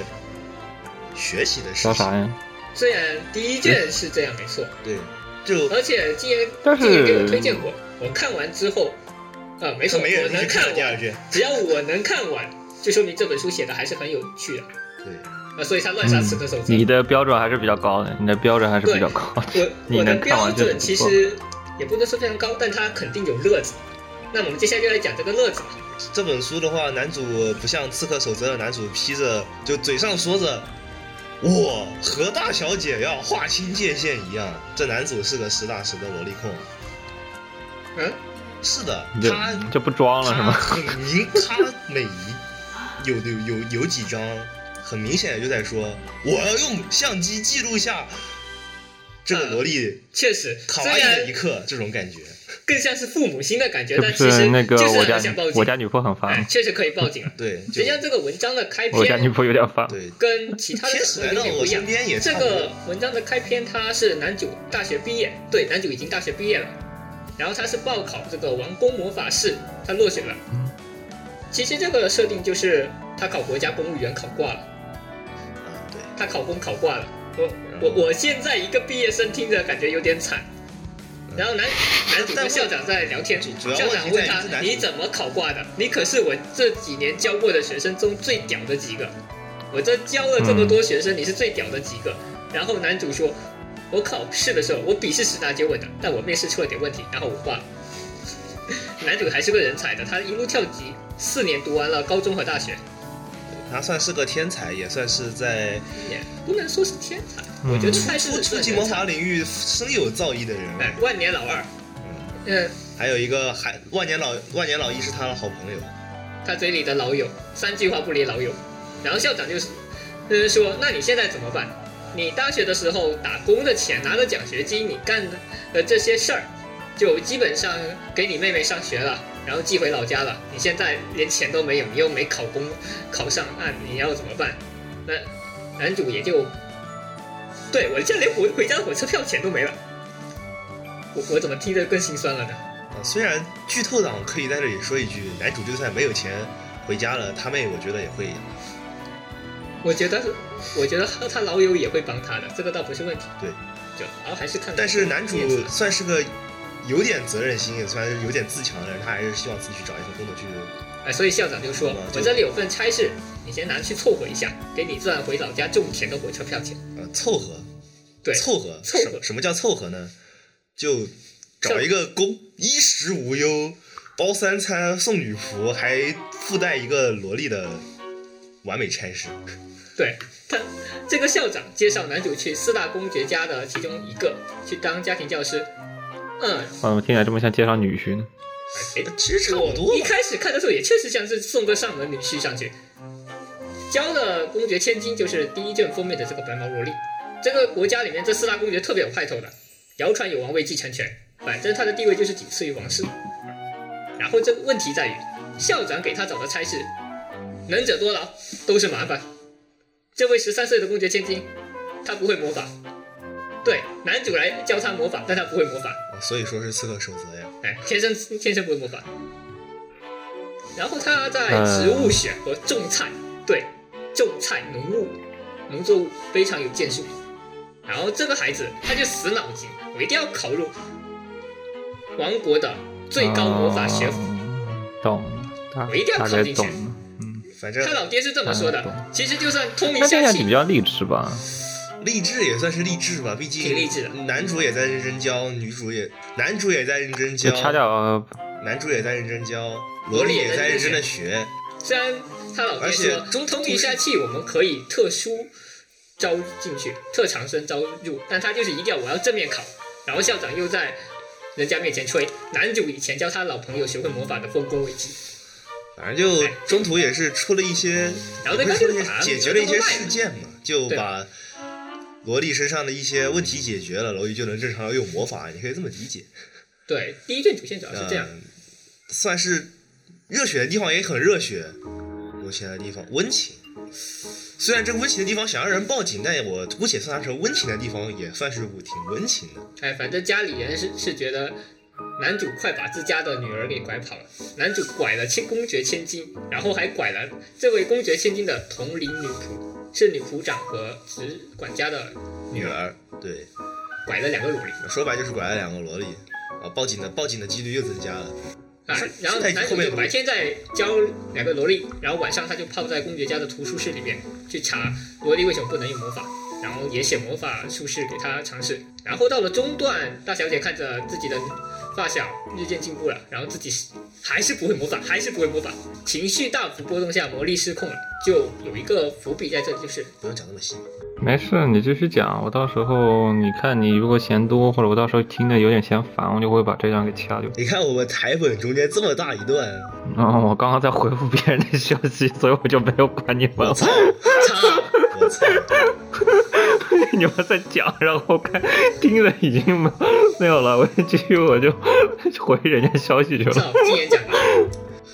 学习的事情。叫啥呀？虽然第一卷是这样没错，对，就而且既然但是既然给我推荐过，我看完之后，啊，没错，没人我能看第二卷。只要我能看完，就说明这本书写的还是很有趣的。对，啊，所以他乱杀刺客守则。嗯你的标准还是比较高的，你的标准还是比较高的。我 你我的标能看完就准其实也不能说非常高，但它肯定有乐子。那我们接下来就来讲这个乐子。这本书的话，男主不像《刺客守则》的男主披着就嘴上说着“我和大小姐要划清界限”一样，这男主是个实打实的萝莉控。嗯，是的，他就不装了是他吗？很明，他每一有有有有几张，很明显的就在说我要用相机记录下这个萝莉确实，卡哇伊的一刻，这种感觉。更像是父母心的感觉，但其实那个就是我家很想报警。我家女仆很烦哎，，确实可以报警了。对，实际上，这个文章的开篇我家女篇仆有点烦。对，跟其他的有点不一样到我身。边也这个文章的开篇，他是男主大学毕业，对，男主已经大学毕业了，然后他是报考这个王宫魔法师，他落选了。其实这个设定就是他考国家公务员考挂了，啊，对。他考公考挂了。我我我现在一个毕业生听着感觉有点惨。然后男男主跟校长在聊天，校长问他你怎么考挂的？你可是我这几年教过的学生中最屌的几个，我这教了这么多学生，你是最屌的几个。然后男主说，我考试的时候我笔试十拿九稳的，但我面试出了点问题，然后我挂了。男主还是个人才的，他一路跳级，四年读完了高中和大学，他算是个天才，也算是在也不能说是天才，嗯我觉得他是初初级魔法领域深有造诣的人。哎，万年老二，嗯，还有一个还万年老万年老一是他的好朋友。他嘴里的老友，三句话不离老友。然后校长就是，就是说，那你现在怎么办？你大学的时候打工的钱，拿着奖学金，你干的呃这些事儿，就基本上给你妹妹上学了，然后寄回老家了。你现在连钱都没有，你又没考公考上，那你要怎么办？那男主也就，对我现在连回回家的火车票钱都没了。我我怎么听着更心酸了呢？啊，虽然剧透党可以在这里说一句，男主就算没有钱回家了，他妹我觉得也会。我觉得，我觉得他老友也会帮他的，这个倒不是问题。对，就然后还是看。但是男主算是个有点责任心，也算是有点自强的人，他还是希望自己去找一份工作去。哎，所以校长就说嗯：“就我这里有份差事，你先拿去凑合一下，给你赚回老家种田的火车票钱。呃，凑合，对凑合，凑合什么叫凑合呢？就找一个工，衣食无忧，包三餐，送女仆，还附带一个萝莉的完美差事。对他，这个校长介绍男主去四大公爵家的其中一个去当家庭教师。嗯，怎么听起来这么像介绍女婿呢。哎，其实差不多。一开始看的时候也确实像是送个上门女婿上去，交了公爵千金，就是第一卷封面的这个白毛萝莉。这个国家里面这四大公爵特别有派头的，谣传有王位继承权，反正他的地位就是仅次于王室。然后这个问题在于，校长给他找的差事，能者多劳，都是麻烦。这位十三岁的公爵千金，他不会魔法。对，男主来教他魔法，但他不会魔法。所以说是刺客守则呀。哎，天生天生不会魔法。然后他在植物学和种菜，对，种菜农物农作物非常有建树。然后这个孩子他就死脑筋，我一定要考入王国的最高魔法学府。哦懂，我一定要考进去。嗯，反正他老爹是这么说的。其实就算通一那听起来下气，比较励志吧？励志也算是励志吧，毕竟挺励志的男主也在认真教，女主也男主也在认真教，就掐掉呃男主也在认真教，萝莉也在认真真的学。虽然他老爹说中途通一下气，我们可以特殊招进去，特长生招入，但他就是一定要我要正面考。然后校长又在人家面前吹男主以前教他老朋友学会魔法的丰功伟绩，反正就中途也是出了一些，然后那个解决了一些事件嘛，就对把萝莉身上的一些问题解决了，萝莉就能正常的用魔法，你可以这么理解。对，第一卷主线主要是这样。嗯，算是热血的地方也很热血，无情的地方温情。虽然这个温情的地方想让人报警，但我姑且算它成温情的地方，也算是挺温情的。哎，反正家里人是是觉得男主快把自家的女儿给拐跑了。男主拐了千公爵千金，然后还拐了这位公爵千金的同龄女仆，是女仆长和执管家的女儿，对，拐了两个萝莉。说白就是拐了两个萝莉啊，报警的报警的几率又增加了。啊，然后男主就白天在教两个萝莉，然后晚上他就泡在公爵家的图书室里面去查萝莉为什么不能用魔法，然后也写魔法术士给他尝试。然后到了中段，大小姐看着自己的发小日渐进步了，然后自己还是不会魔法，还是不会魔法，情绪大幅波动下魔力失控了，就有一个伏笔在这里，就是不用讲那么细，没事，你继续讲。我到时候你看你如果嫌多，或者我到时候听的有点嫌烦，我就会把这段给掐掉。你看我们台本中间这么大一段，嗯，我刚刚在回复别人的消息，所以我就没有管你们了。操，我操，你们在讲，然后看听的已经没没有了，我继续我就 回人家消息去了。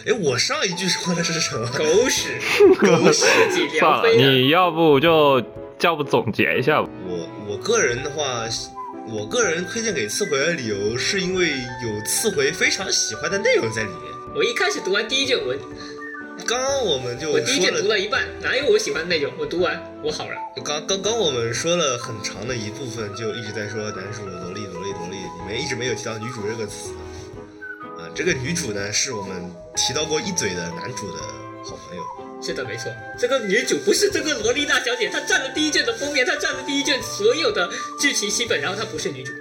哎，我上一句说的是什么？狗屎，狗屎，自己算了。你要不就要不总结一下吧。我我个人的话，我个人推荐给刺回的理由是因为有刺回非常喜欢的内容在里面。我一开始读完第一卷文，刚刚我们就我第一卷说读了一半，哪有我喜欢的内容？我读完，我好了。刚刚刚我们说了很长的一部分，就一直在说男主萝莉萝莉萝莉，你们一直没有提到女主这个词啊。这个女主呢，是我们提到过一嘴的男主的好朋友。是的，没错，这个女主不是这个萝莉大小姐，她占了第一卷的封面，她占了第一卷所有的剧情戏本，然后她不是女主。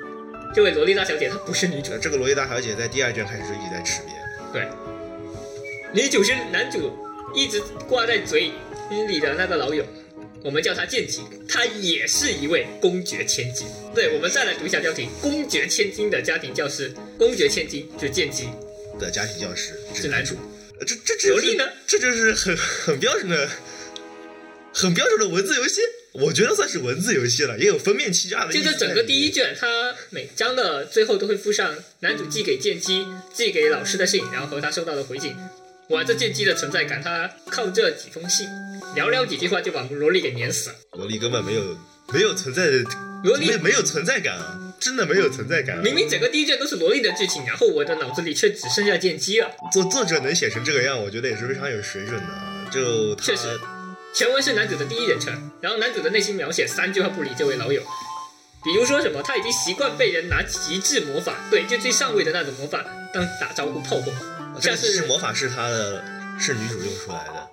这位萝莉大小姐她不是女主，这个萝莉大小姐在第二卷开始就一直在吃瘪。对，女主是男主一直挂在嘴里的那个老友，我们叫他剑姬，她也是一位公爵千金。对，我们再来读一下标题：公爵千金的家庭教师，公爵千金就是剑姬，的家庭教师是男主。呃这这这萝莉呢这就是很很标准的、很标准的文字游戏。我觉得算是文字游戏了，也有封面欺诈的。就这整个第一，卷，它每章的最后都会附上男主寄给剑姬、寄给老师的信，然后和他收到的回信。哇，这剑姬的存在感，他靠这几封信，寥寥几句话就把萝莉给碾死了。萝莉根本没有没有存在的，萝莉没没有存在感啊，真的没有存在感、啊。明明整个第一卷都是萝莉的剧情，然后我的脑子里却只剩下剑姬了。作作者能写成这个样，我觉得也是非常有水准的啊。就他确实全文是男主的第一人称，然后男主的内心描写三句话不离这位老友，比如说什么他已经习惯被人拿极致魔法，对，就最上位的那种魔法当打招呼炮轰，这个像是是魔法是他的，是女主用出来的。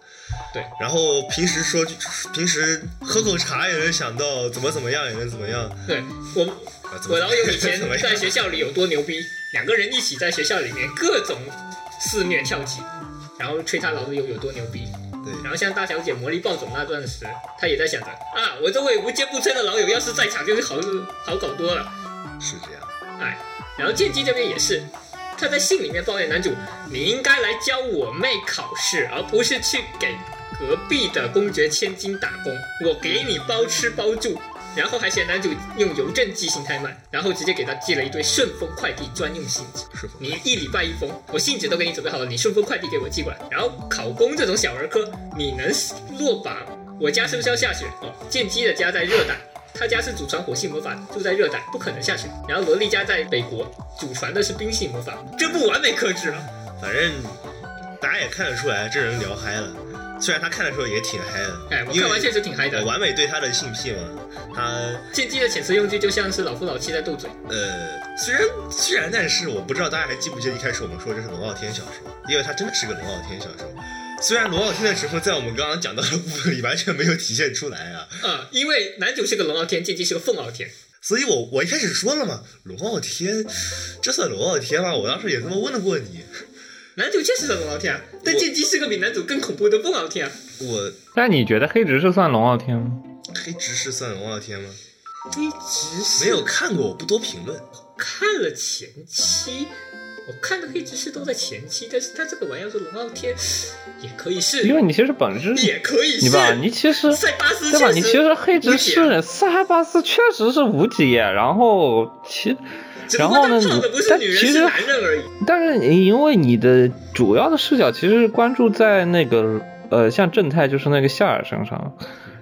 对，然后平时说句，平时喝口茶也能想到怎么怎么样，也能怎么样。对我啊我老友以前 在学校里有多牛逼，两个人一起在学校里面各种肆虐跳级，然后吹他老友有多牛逼。对，然后像大小姐魔力暴走那段时，他也在想着啊，我这位无坚不摧的老友要是在场，就是好好搞多了。是这样。哎，然后剑姬这边也是，他在信里面抱怨男主，你应该来教我妹考试，而不是去给隔壁的公爵千金打工，我给你包吃包住。然后还嫌男主用邮政寄信太慢，然后直接给他寄了一堆顺丰快递专用信纸。你一礼拜一封，我信纸都给你准备好了，你顺丰快递给我寄过来。然后考公这种小儿科，你能落榜？我家是不是要下雪？哦，剑姬的家在热带，他家是祖传火系魔法，住在热带，不可能下雪。然后萝莉家在北国，祖传的是冰系魔法，这不完美克制啊！反正大家也看得出来，这人聊嗨了。虽然他看的时候也挺嗨的，哎，我看完确实挺嗨的。完美对他的性癖嘛，他剑姬的遣词用句就像是老夫老妻在斗嘴，呃，虽然虽然，但是我不知道大家还记不记得一开始我们说这是龙傲天小说，因为他真的是个龙傲天小说。虽然龙傲天的成分在我们刚刚讲到的部分里完全没有体现出来啊，啊、因为男主是个龙傲天，剑姬是个凤傲天。所以我我一开始说了嘛，龙傲天，这算龙傲天吗？我当时也这么问过你，男主确实是龙傲天啊，但剑姬是个比男主更恐怖的凤傲天啊。我但你觉得黑执事算龙傲天吗？黑执事算龙傲天吗？黑执事没有看过，我不多评论。看了前期，我看的黑执事都在前期，但是他这个玩意儿是龙傲天，也可以是，因为你其实本质，也可以是，你吧，你其实塞巴斯对吧？你其实黑执事塞巴斯确实是无解，然后其然后呢泡的不是但其实。但是因为你的主要的视角其实是关注在那个呃，像正太就是那个夏尔身上，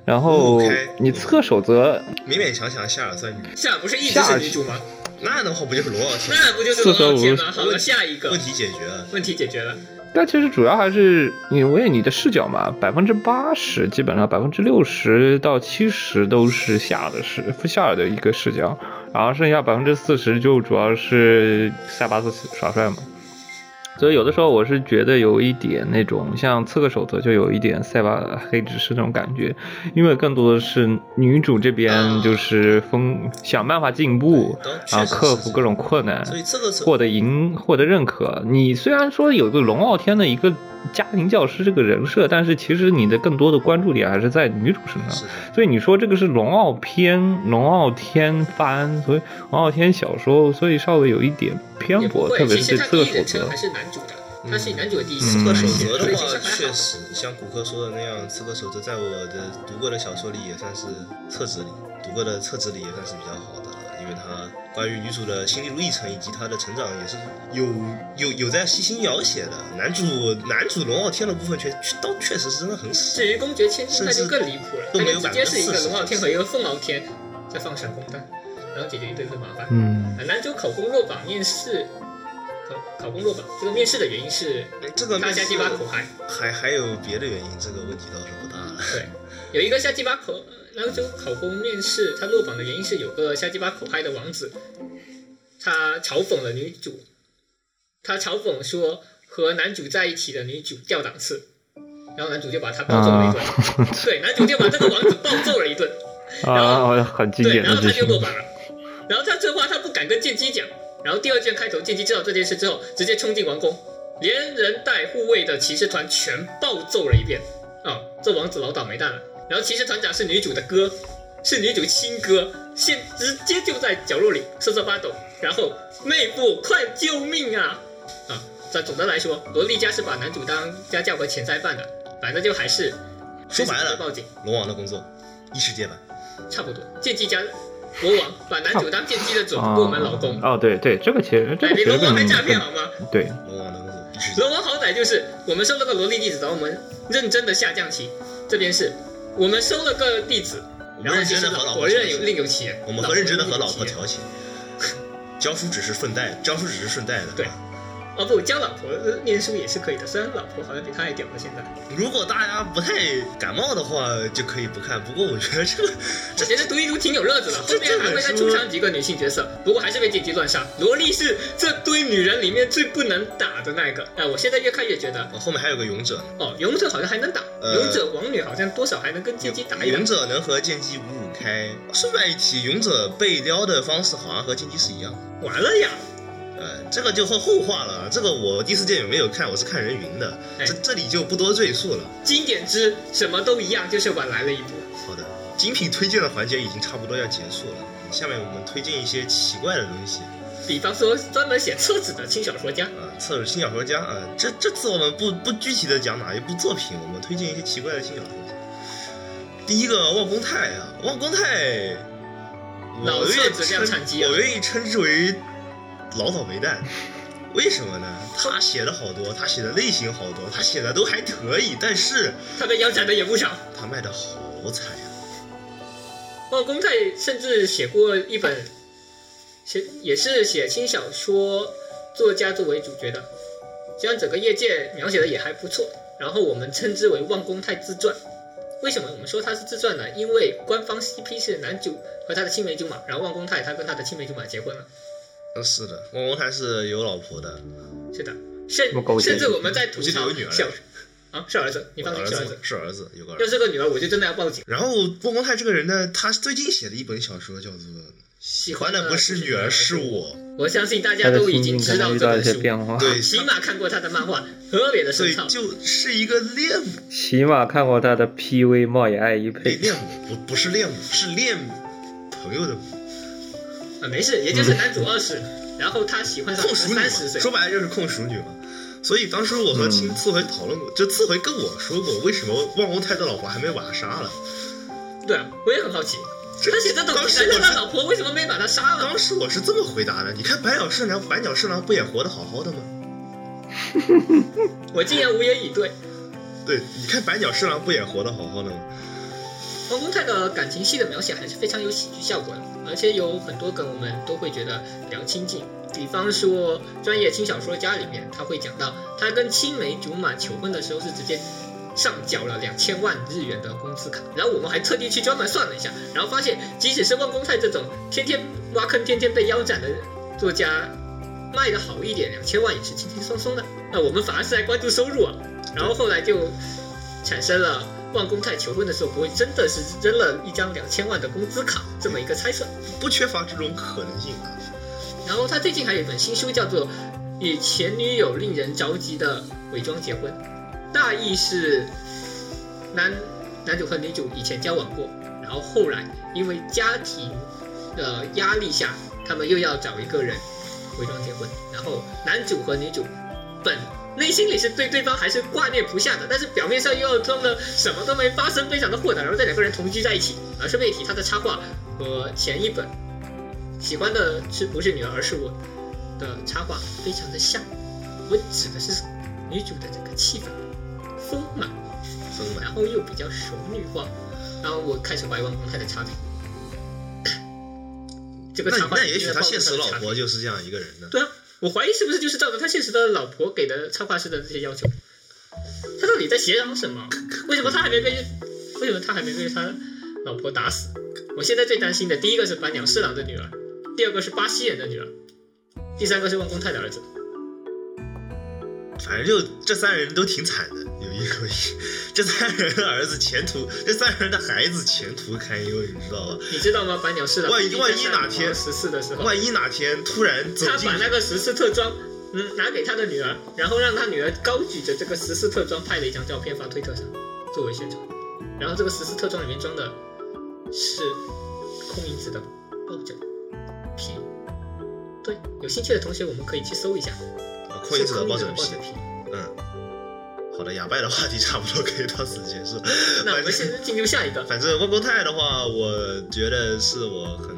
然后你侧手则勉勉强强夏尔算女，夏尔不是一直是女主吗？那样的话不就是罗老师？那不就是罗傲天吗？好了，下一个问题解决了。问题解决了。但其实主要还是因为你的视角嘛，百分之八十基本上百分之六十到七十都是夏的视夏尔的一个视角，然后剩下百分之四十就主要是塞巴斯耍帅嘛。所以有的时候我是觉得有一点那种像《刺客守则》就有一点塞巴黑执事那种感觉，因为更多的是女主这边就是疯想办法进步，啊克服各种困难，所以这个获得赢获得认可。你虽然说有一个龙傲天的一个家庭教师这个人设，但是其实你的更多的关注点还是在女主身上。所以你说这个是龙傲篇、龙傲天番，所以龙傲天小说，所以稍微有一点偏颇，特别是《刺客守则》。还是男主的，他是男主的第一刺客守则的话，确实像骨科说的那样，刺客守则在我的读过的小说里也算是册子里读过的册子里也算是比较好的了，因为它关于女主的心路历程以及她的成长也是有有有在细心描写的。男主男主龙傲天的部分确确倒确实是真的很少。至于公爵千金，那就更离谱了，都没有那就直接是一个龙傲天和一个凤傲天在放闪光弹，然后解决一堆堆麻烦。嗯，啊男主考公落榜面试，考考公落榜，这个面试的原因是哎这个面试他瞎鸡巴口嗨。还还有别的原因，这个问题倒是不大了。对，有一个下鸡巴口，男主考公面试他落榜的原因是有个瞎鸡巴口嗨的王子，他嘲讽了女主，他嘲讽说和男主在一起的女主掉档次，然后男主就把他暴揍了一顿，对，男主就把这个王子暴揍了一顿，啊，很经对，典然后他。就落榜了，然后他这话他不敢跟剑姬讲，然后第二卷开头剑姬知道这件事之后，直接冲进王宫，连人带护卫的骑士团全暴揍了一遍，啊、这王子老倒霉蛋了。然后骑士团长是女主的哥，是女主亲哥，现直接就在角落里瑟瑟发抖，然后妹夫快救命啊！啊，这总的来说，萝莉家是把男主当家教和潜在犯的，反正就还是说白了报警。龙王的工作异世界吧。差不多。剑姬家国王把男主当剑姬的总部门老公，哦，对对，这个其实这哎，个实更比龙王还诈骗好吗？对，龙王的工作一世界。龙王好歹就是我们收了个萝莉弟子，然后我们认真的下降棋，这边是我们收了个弟子，然后其实真的和老婆我认有另有其人，我们和认真的和老婆调情，教书只是顺带，教书只是顺带的。对哦不，教老婆呃念书也是可以的，虽然老婆好像比他还屌了现在。如果大家不太感冒的话，就可以不看。不过我觉得这个我觉得读一读挺有乐子的，后面还会再出场几个女性角色，不过还是被剑姬乱杀。萝莉是这堆女人里面最不能打的那个。哎，我现在越看越觉得，哦后面还有个勇者呢，哦，勇者好像还能打，呃勇者王女好像多少还能跟剑姬打一打勇。者能和剑姬五五开。顺便一提，勇者被撩的方式好像和剑姬是一样。完了呀！呃，这个就后后话了。这个我第四届也没有看，我是看人云的，哎这这里就不多赘述了。经典之什么都一样，就是晚来了一步。好的，精品推荐的环节已经差不多要结束了，下面我们推荐一些奇怪的东西。比方说专门写册子的轻小说家，啊，侧耳轻小说家啊，这这次我们不不具体的讲哪一部作品，我们推荐一些奇怪的轻小说家。第一个望公泰啊，望公泰，老我愿意册子量称产机啊我愿意称之为老倒霉蛋。为什么呢？他写的好多，他写的类型好多，他写的都还可以，但是他被腰斩的也不少。他卖的好惨呀、望公泰甚至写过一本，写也是写轻小说作家作为主角的，虽然整个业界描写的也还不错。然后我们称之为《望公泰自传》。为什么我们说他是自传呢？因为官方 CP 是男主和他的青梅竹马，然后望公泰他跟他的青梅竹马结婚了。嗯，是的，望公泰是有老婆的，是的，甚甚至我们在吐槽有女儿小啊是儿子，你放心儿是儿子，是儿子，有个儿要子。是个女儿我就真的要报警。然后望公泰这个人呢，他最近写的一本小说叫做《喜欢的不是女儿是我》，我相信大家都已经知道这能遇到一本书，些变化。对，起码看过他的漫画，特别的对深，奥。就是一个恋母，起码看过他的 PV 冒也爱一恋配，恋母不不是恋母，是恋朋友的母，啊，没事，也就是男主二十，然后他喜欢上控熟女嘛三十岁，说白了就是控熟女嘛。所以当时我和青嗯刺回讨论过，就刺回跟我说过，为什么望公泰的老婆还没把他杀了？对啊，我也很好奇，他写这种当时我是老婆为什么没把他杀了？当时我是这么回答的，你看白鸟侍郎，白鸟侍郎不也活得好好的吗？我竟然无言以对。对，你看白鸟侍郎不也活得好好的吗？汪公泰的感情戏的描写还是非常有喜剧效果的，而且有很多梗我们都会觉得比较亲近。比方说，专业轻小说家里面他会讲到，他跟青梅竹马求婚的时候是直接上缴了两千万日元的工资卡，然后我们还特地去专门算了一下，然后发现即使是汪公泰这种天天挖坑、天天被腰斩的作家，卖的好一点，两千万也是轻轻松松的。那我们反而是在关注收入啊，然后后来就产生了万公泰求婚的时候不会真的是扔了一张两千万的工资卡这么一个猜测。不缺乏这种可能性啊。然后他最近还有一本新书，叫做《与前女友令人着急的伪装结婚》，大意是男男主和女主以前交往过，然后后来因为家庭的压力下，他们又要找一个人伪装结婚，然后男主和女主本内心里是对对方还是挂念不下的，但是表面上又要装的什么都没发生，非常的豁达，然后这两个人同居在一起。而顺便一提，他的插画和前一本喜欢的是不是女儿，而是我的插画非常的像。我指的是女主的这个气氛丰满，丰满，然后又比较熟女化，然后我开始怀疑汪公泰的差评。这个那插画那也许他现实老婆就是这样一个人呢。对啊，我怀疑是不是就是照着他现实的老婆给的插画师的这些要求，他到底在协商什么？为什么他还没被？为什么他还没被他老婆打死？我现在最担心的，第一个是板鸟侍郎的女儿，第二个是巴西人的女儿，第三个是汪公泰的儿子。反正就这三人都挺惨的，有一说一，这三人的儿子前途，这三人的孩子前途堪忧，你知道吧？你知道吗？百鸟是的万一万一哪天十四的时候，万一哪天突然走进他把那个十四特装，嗯，拿给他的女儿，然后让他女儿高举着这个十四特装拍了一张照片发推特上作为宣传，然后这个十四特装里面装的是空银子的抱枕皮。对，有兴趣的同学我们可以去搜一下，啊空银子的抱枕皮。嗯，好的，哑拜的话题差不多可以到此结束。那我们反正现在进入下一个，反正温国泰的话，我觉得是我很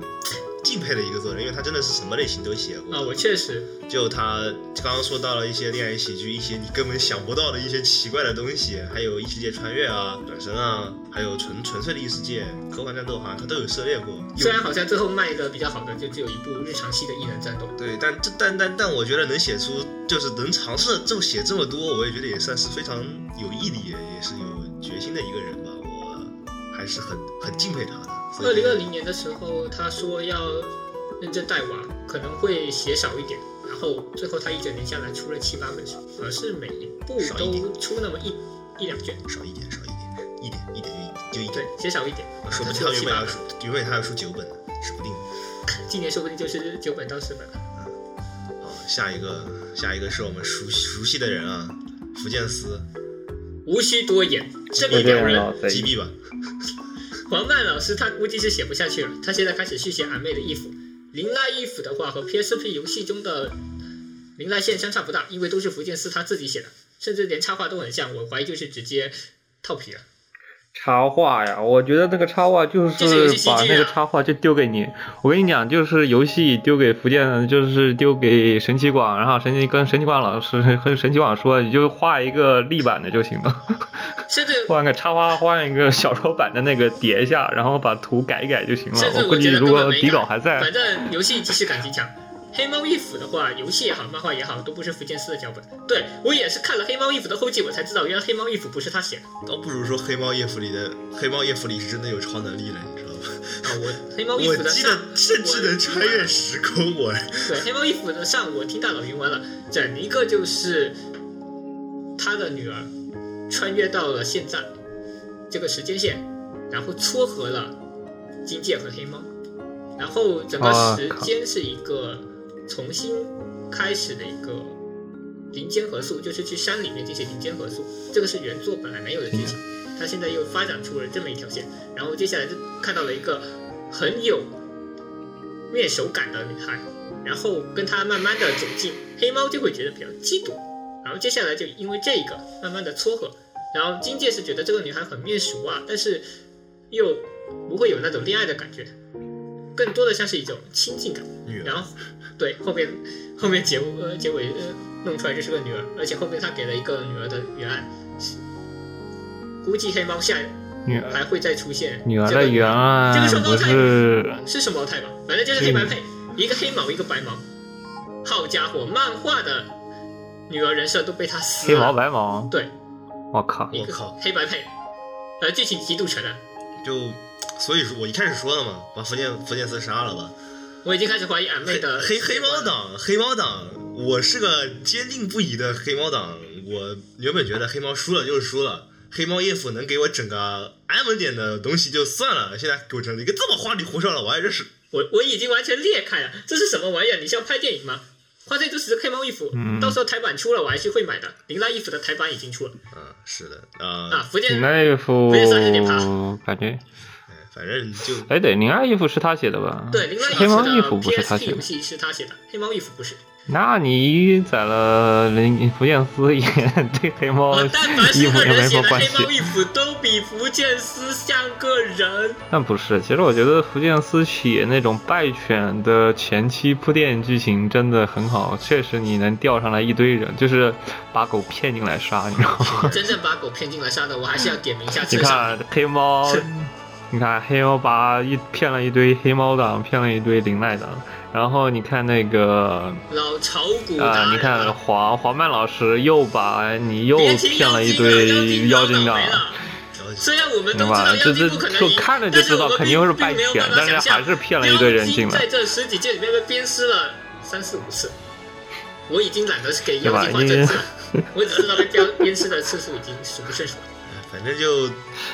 敬佩的一个作者，因为他真的是什么类型都写过。啊，我确实就他刚刚说到了一些恋爱喜剧，一些你根本想不到的一些奇怪的东西，还有异世界穿越啊、转身啊，还有纯纯粹的异世界科幻战斗，好像他都有涉猎过。虽然好像最后卖的比较好的就只有一部日常系的异能战斗，对，但这但但但我觉得能写出就是能尝试这么写这么多，我也觉得也算是非常有毅力，也是有决心的一个人吧。我还是很很敬佩他的。二零二零年的时候，他说要认真带娃，可能会写少一点，然后最后他一整年下来出了七八本书，而是每一部少一点都出那么一一两卷，少一点，少一点，一点一点就一就一对点，，写少一点，说不定出他原本要了七八本，出，原本他要出九本呢，指不定。今年说不定就是九本到十本了。好，下一个，下一个是我们熟熟悉的人啊，福建司无需多言，这福里有人击毙吧。黄曼老师他估计是写不下去了，他现在开始续写俺妹的衣服。绫濑衣服的话和 PSP 游戏中的绫濑线相差不大，因为都是福建司他自己写的，甚至连插画都很像，我怀疑就是直接套皮了。插画呀，我觉得那个插画就就是把那个啊插画就丢给你。我跟你讲，就是游戏丢给福建，就是丢给神奇广，然后神奇跟神奇广老师和神奇广说，你就画一个立版的就行了，甚至换个插画，换一个小说版的那个叠一下，然后把图改一改就行了我估计如果底稿还在，反正游戏即视感极强。黑猫一府的话，游戏也好，漫画也好，都不是福建四的脚本。对我也是看了黑猫一府的后记，我才知道原来黑猫一府不是他写的倒不如说黑猫夜府里的黑猫夜府里是真的有超能力了，你知道吗？啊。我黑猫一我府的上记得甚至能穿越时空，我对，黑猫一府的上，我听大佬云完了，整一个就是他的女儿穿越到了现在这个时间线，然后撮合了金界和黑猫，然后整个时间是一个重新开始的一个林间合宿，就是去山里面进行林间合宿，这个是原作本来没有的剧情，他现在又发展出了这么一条线，然后接下来就看到了一个很有面熟感的女孩，然后跟她慢慢的走近，黑猫就会觉得比较嫉妒，然后接下来就因为这个慢慢的撮合，然后金界是觉得这个女孩很面熟啊，但是又不会有那种恋爱的感觉，更多的像是一种亲近感。女儿然后对后面后面结呃结尾呃弄出来就是个女儿，而且后面他给了一个女儿的原案，是估计黑猫下女儿还会再出现女儿这个的原案这个双胞胎是是什么胎吧？反正就是黑白配，一个黑毛一个白毛。好家伙，漫画的女儿人设都被他撕了黑毛。白毛？对，我靠！一个我靠黑白配，呃，剧情极度扯淡。就所以说我一开始说的嘛，把福建福建司杀了吧。我已经开始怀疑俺妹的黑黑猫党。黑猫党，我是个坚定不移的黑猫党。我原本觉得黑猫输了就是输了，黑猫叶府能给我整个安稳点的东西就算了，现在给我整了一个这么花里胡哨的，我还真是我我已经完全裂开了，这是什么玩意儿？你是要拍电影吗？花这就是黑猫衣服，嗯到时候台版出了我还是会买的。铃兰衣服的台版已经出了啊，是的啊，啊，福建林奈衣服福建三有点怕感觉，哎反正就哎，对，零二衣服是他写的吧？对零二衣黑猫衣服不是他写的。游戏是他写的，黑猫衣服不是。那你宰了林福建司也对黑猫衣服也没人写的什么关系黑猫。衣服都比福建司像个人。但不是，其实我觉得福建司写那种败犬的前期铺垫剧情真的很好，确实你能钓上来一堆人，就是把狗骗进来杀，你知道吗？真正把狗骗进来杀的，我还是要点名一下 你看黑猫，你看黑猫把一骗了一堆黑猫党，骗了一堆林奈党，然后你看那个老炒股啊、达你看黄黄曼老师又把你又骗了一堆妖精党。虽然我们都知道妖这这就看着就知道肯定会是败犬但是还是骗了一堆人进来在这十几届里面被鞭尸了三四五次，我已经懒得给妖精画对吧正字了，我只知道被鞭鞭尸的次数已经数不胜数了。反正就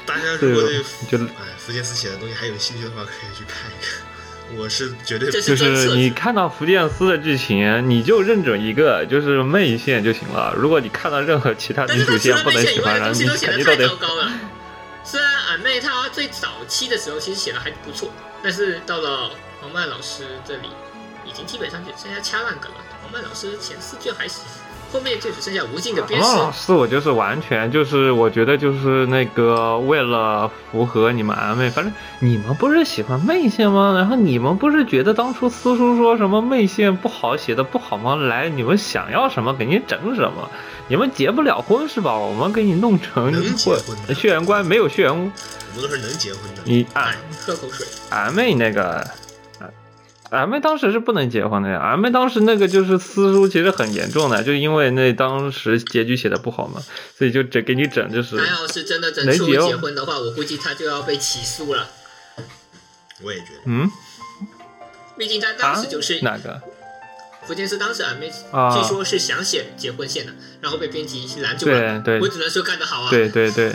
大家如果对就哎福建斯写的东西还有兴趣的话，可以去看一看。我是绝对这就是是你看到福建斯的剧情，你就认准一个，就是媚线就行了。如果你看到任何其他女主线不能喜欢，然后你东西都写肯定都得的太糟糕了。虽然俺妹她最早期的时候其实写的还不错，但是到了黄曼老师这里，已经基本上就剩下掐烂梗了。黄曼老师前四卷还行，后面就只剩下无尽的鞭王老我就是完全就是，我觉得就是那个为了符合你们俺妹，反正你们不是喜欢媚线吗？然后你们不是觉得当初私叔说什么媚线不好写的不好吗？来，你们想要什么给你整什么。你们结不了婚是吧？我们给你弄成能结婚的血缘关没有血缘，我们都是能结婚的。你俺哎，喝口水。俺妹那个。俺们当时是不能结婚的呀，俺们当时那个就是私书，其实很严重的，就因为那当时结局写的不好嘛，所以就整给你整就是他要是真的整出能结婚的话，我估计他就要被起诉了。我也觉得，嗯毕竟他啊当时就是哪个福建是当时俺妹啊据说是想写结婚线的，然后被编辑拦住了。对对我只能说干得好啊！对对对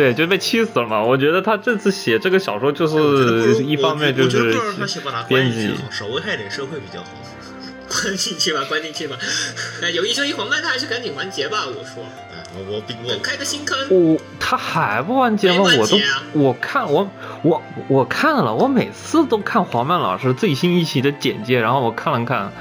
对，就被气死了嘛。我觉得他这次写这个小说就是一方面就是编辑进去，好，少危害点社会比较好。关进去吧，关进去吧。哎，有一说一，黄曼他还是赶紧完结吧。我说，哎，我我比我开个新坑。我他还不完结吗？我都我看我我我看了，我每次都看黄曼老师最新一期的简介，然后我看了看，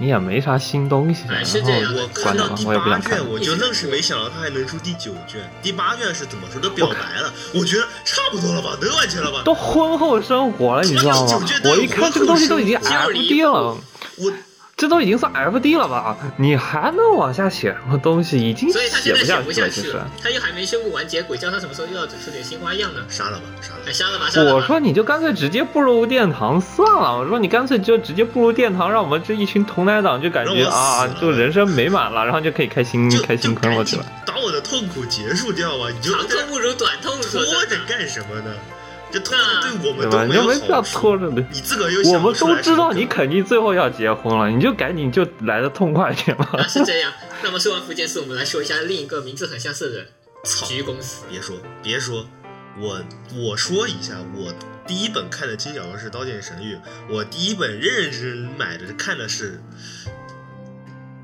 你也没啥新东西，哎然是这样后我看到第，八我也不想看卷，。我就愣是没想到他还能出第九卷。第八卷是怎么说都？表白了，我觉得差不多了吧，能完结了吧？都婚后生活了，你知道吗我一看这个东西都已经婚后生活 FD 了，我这都已经算 FD 了吧？你还能往下写什么东西？已经所以他写现在写不不下去了，其实。他又还没宣布完结，鬼叫他什么时候又要整出点新花样呢？杀了吧，杀了哎，。杀了吧，杀了吧！我说你就干脆直接步入殿堂算了，我说你干脆就直接步入殿堂，让我们这一群童男党就感觉啊，就人生美满了，然后就可以开心开新就赶紧坑了去了。把我的痛苦结束掉吧，你就长痛不如短痛，拖。着干什么呢？这拖着对我？们都没有你就没必要好处。拖着的。你自个儿又我想不们都知道你肯定最后要结婚了，你就赶紧就来的痛快点吧。啊，是这样。那么说完福建寺，我们来说一下另一个名字很相似的人操——菊公司。别说别说，我我说一下，我第一本看的金小说是《刀剑神域》，我第一本认认真真买的看的是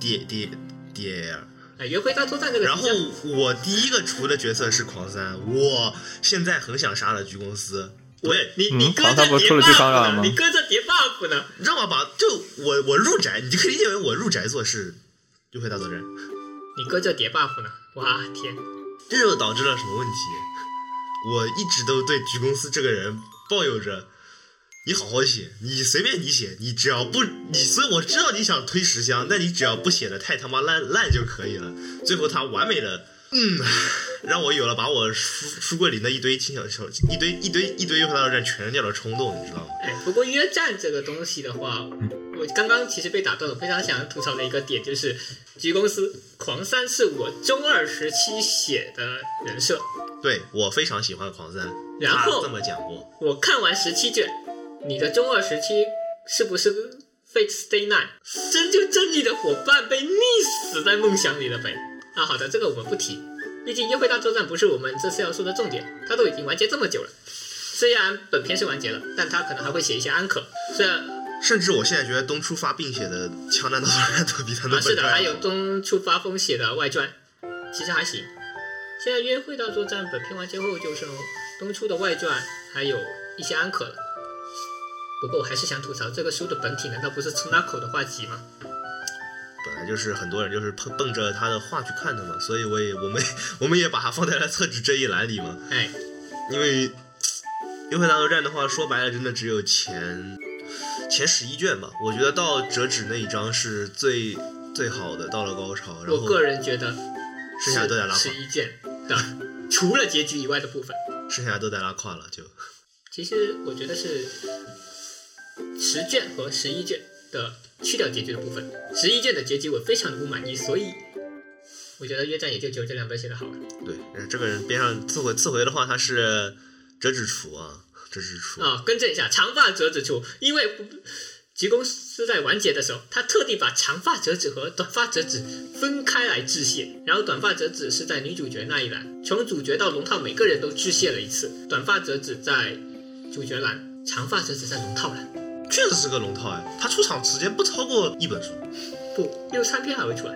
爹爹爹儿。哎，约会大作战这个然后，我第一个除的角色是狂三，我现在很想杀了鞠公司。我也嗯你你搁狂着叠 buff 呢？你搁着叠 buff 呢？让我把就我我入宅，你就可以理解为我入宅做事，约会大作战。你搁着叠 buff 呢？哇天！这就导致了什么问题？我一直都对菊公司这个人抱有着，你好好写，你随便你写，你只要不你，所以我知道你想推十箱，但你只要不写的太他妈烂烂就可以了。最后他完美的嗯，让我有了把我书书柜里那一堆轻小小一堆一堆一堆约会大作战全扔掉的冲动，你知道吗？哎，不过约战这个东西的话，我刚刚其实被打断了。非常想吐槽的一个点就是，局公司狂三是我中二时期写的人设，对我非常喜欢狂三，然后他这么讲过，我看完十七卷，你的中二时期是不是 Fate Stay Night 真就正义的伙伴被溺死在梦想里了呗？啊，好的，这个我们不提，毕竟约会大作战不是我们这次要说的重点，它都已经完结这么久了。虽然本片是完结了，但它可能还会写一些安可。虽然甚至我现在觉得东出发并写的《枪战大作战》都比他的啊，是的，还有东出发风写的外传，其实还行。现在约会大作战本片完结后，就剩东出的外传，还有一些安可了。不过我还是想吐槽，这个书的本体难道不是 Tsunako 的画集吗？本来就是很多人就是奔奔着他的画去看的嘛，所以我也我们我们也把它放在了厕纸这一栏里嘛。哎，因为《约会大作战》的话，说白了，真的只有前前十一卷吧。我觉得到折纸那一章是最最好的，到了高潮，然后我个人觉得剩下都在拉胯，十一卷的，除了结局以外的部分，剩下都在拉胯了，就其实我觉得是十卷和十一卷的去掉结局的部分，十一卷的结局我非常的不满意，所以我觉得约战也就只有这两本写的好了。对。呃这个人边上次回次回的话，他是折纸厨啊，折纸厨。啊，更正一下，长发折纸厨，因为吉公司在完结的时候，他特地把长发折纸和短发折纸分开来致谢，然后短发折纸是在女主角那一栏，从主角到龙套每个人都致谢了一次，短发折纸在主角栏，长发折纸在龙套栏，确实是个龙套哎，他出场时间不超过一本书。不，六三篇还会出来，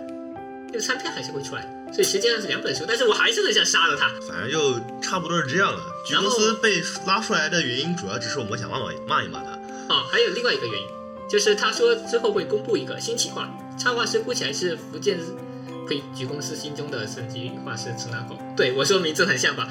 六三篇还是会出来，所以实际上是两本书，但是我还是很想杀了他。反正就差不多是这样了。菊然后公司被拉出来的原因，主要只是我们想骂骂骂一骂他。哦，还有另外一个原因，就是他说之后会公布一个新企划，插画师估起来是福建配局公司心中的神级画师出纳口。对我说名字很像吧？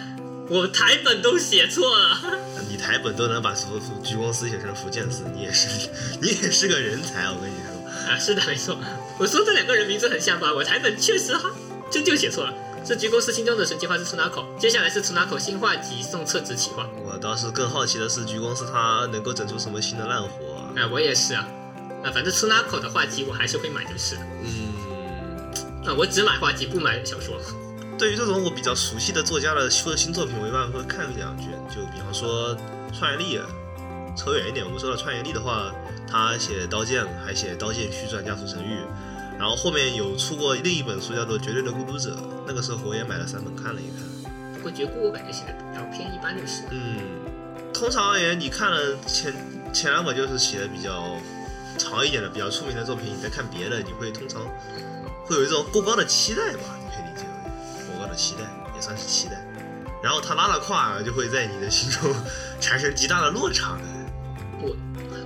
我台本都写错了。你台本都能把福福菊公司写成福建司，你也是 你也是个人才，我跟你说。啊，是的，没错。我说这两个人名字很像吧？我台本确实哈，真就写错了。是局公司心中的神奇画是出纳口，接下来是出纳口新画集送厕纸企划。我倒是更好奇的是，菊公司它能够整出什么新的烂活、啊？啊，我也是啊。啊，反正出纳口的画集我还是会买就是了。嗯，啊，我只买画集，不买小说。对于这种我比较熟悉的作家的出的新作品，我一般会看一两卷。就比方说创业力，扯远一点，我们说到创业力的话，他写《刀剑》，还写《刀剑续传：加速神域》，然后后面有出过另一本书叫做《绝对的孤独者》，那个时候我也买了三本看了一看。不过绝孤我感觉写的比较偏一般就是。嗯，通常而言，你看了前前两本就是写的比较长一点的、比较出名的作品，你再看别的，你会通常会有一种过高的期待吧？你可以理解为过高的期待，也算是期待。然后他拉了胯，就会在你的心中 产生极大的落差的。我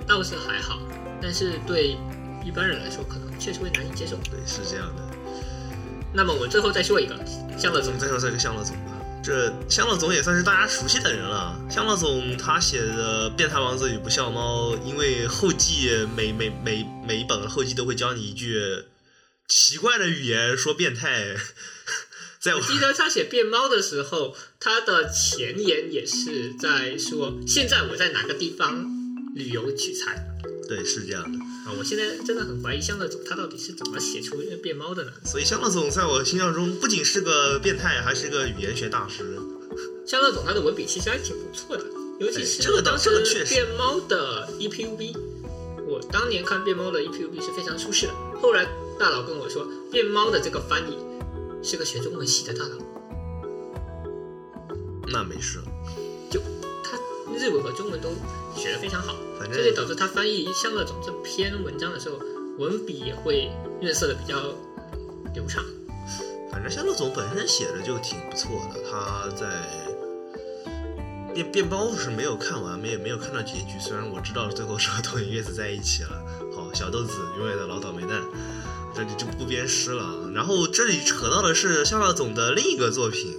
倒是还好，但是对一般人来说，可能确实会难以接受。对，是这样的。那么我最后再说一个，向乐总再说这个香乐总吧。这香乐总也算是大家熟悉的人了。香乐总他写的《变态王子与不孝猫》，因为后记每每每每一本后记都会教你一句奇怪的语言说变态，在我记得他写变猫的时候，他的前言也是在说，现在我在哪个地方旅游取材对是这样的。啊！我现在真的很怀疑香乐总他到底是怎么写出变猫的呢？所以香乐总在我心象中不仅是个变态，还是个语言学大师。香乐总他的文笔其实还挺不错的，尤其是当时变猫的 E EPUB，我当年看变猫的 E EPUB 是非常舒适的。后来大佬跟我说，变猫的这个翻译是个学中文系的大佬，那没事，就他日文和中文都学得非常好，反这就正导致他翻译向乐总这篇文章的时候，文笔也会润色的比较流畅。反正像乐总本身写的就挺不错的。他在变变包是没有看完，没有没有看到结局。虽然我知道最后是和东野月子在一起了。好，小豆子永远的老倒霉蛋，这里就不鞭尸了。然后这里扯到的是夏乐总的另一个作品，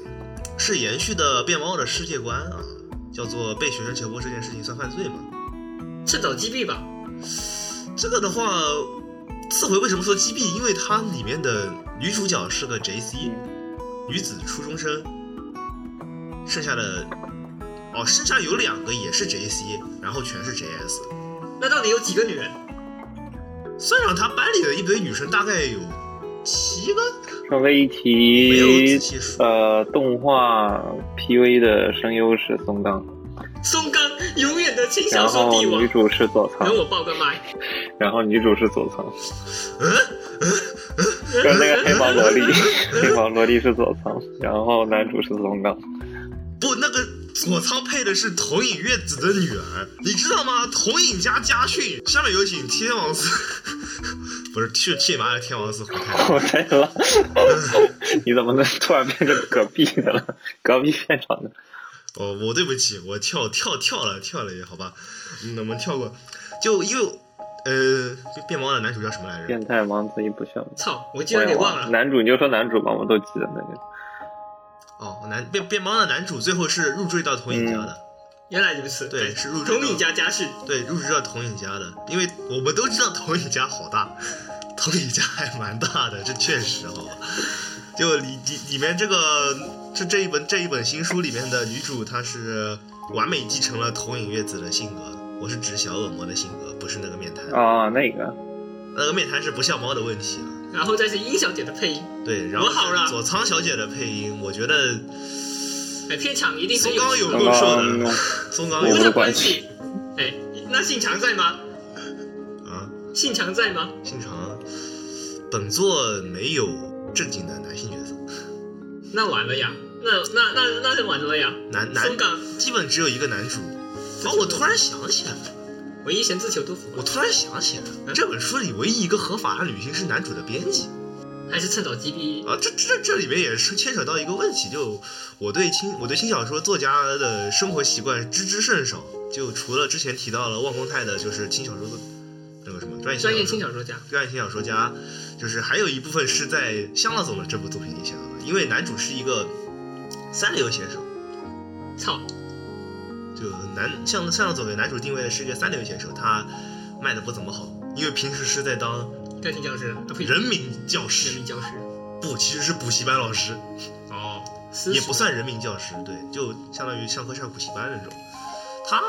是延续的变猫的世界观啊，叫做被学生强迫这件事情算犯罪吗？趁早击毙吧，这个的话，次回为什么说击毙？因为它里面的女主角是个 J C，女子初中生，剩下的哦，剩下有两个也是 JC，然后全是 JS。那到底有几个女人？算上他班里的一堆女生，大概有七个。稍微一提呃，动画 PV 的声优是松冈，松冈永远的轻小然后说帝王女。主是佐仓。等，我报个麦，然后女主是佐仓，嗯，跟那个黑毛萝莉，黑毛萝莉是佐仓，然后男主是松冈。不，那个佐仓配的是桐影月子的女儿，你知道吗？桐影家家训。下面有请天王寺，不是去去马的天王寺胡太。我醉了，你怎么能突然变成隔壁的了？隔壁片场的。哦，我对不起，我跳跳跳了跳了也好吧，嗯，我们跳过，就因为呃，变毛的男主叫什么来着？变态王子一不笑，操，我竟然给忘了。男主你就说男主吧，我都记得那个。哦，男变变猫的男主最后是入赘到投影家的，原来如此，对是入赘投影家家世。对，入赘到投影家的，因为我们都知道投影家好大，投影家还蛮大的，这确实好吧。就里里里面这个这这一本这一本新书里面的女主，她是完美继承了投影月子的性格。我是指小恶魔的性格，不是那个面瘫。啊，那个那个面瘫是不像猫的问题了。然后再是殷小姐的配音，对，然后我好了佐仓小姐的配音，我觉得哎，片场一定很松冈有有够瘦刚的，松冈有。我的无的关系关系。哎，那信长在吗？啊，信长在吗？信长本作没有正经的男性角色，那完了呀，那那那那就完了呀。男男松冈。基本只有一个男主。哦，我突然想起来了，唯一神自求多福，我突然想起来了，这本书里唯一一个合法的女性是男主的编辑还是趁早击毙。啊，这这这里面也是牵扯到一个问题，就我对轻我对轻小说作家的生活习惯知之甚少，就除了之前提到了望风太的，就是轻小说的那个什么专业专业轻轻小说家，专业轻小说家，就是还有一部分是在香辣总的这部作品里写到的，因为男主是一个三流写手，操，就男像香乐总给男主定位的是一个三流选手，他卖的不怎么好，因为平时是在当钢琴教师，人民教师人师民，教师。不，其实是补习班老师，哦，也不算人民教师，对，就相当于上课上补习班那种。他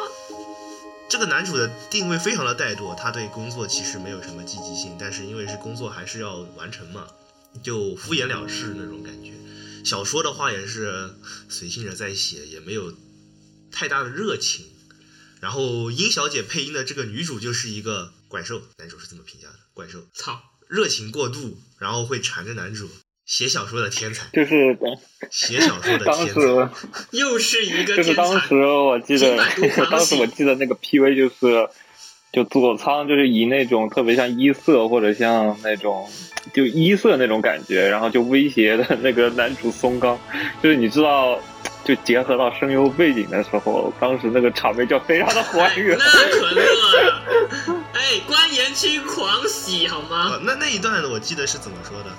这个男主的定位非常的怠惰，他对工作其实没有什么积极性，但是因为是工作还是要完成嘛，就敷衍了事那种感觉。小说的话也是随性着在写，也没有太大的热情。然后殷小姐配音的这个女主就是一个怪兽，男主是这么评价的，怪兽，操，热情过度，然后会缠着男主。写小说的天才，就是写小说的天才。时 又是一个就是天才当时。我记得当时我记得那个 PV 就是，就佐仓就是以那种特别像一色或者像那种就一色那种感觉，然后就威胁的那个男主松冈，就是你知道，就结合到声优背景的时候，当时那个场面就非常的还哎。那可乐了，哎，关岩区狂喜好吗？啊，那那一段我记得是怎么说的？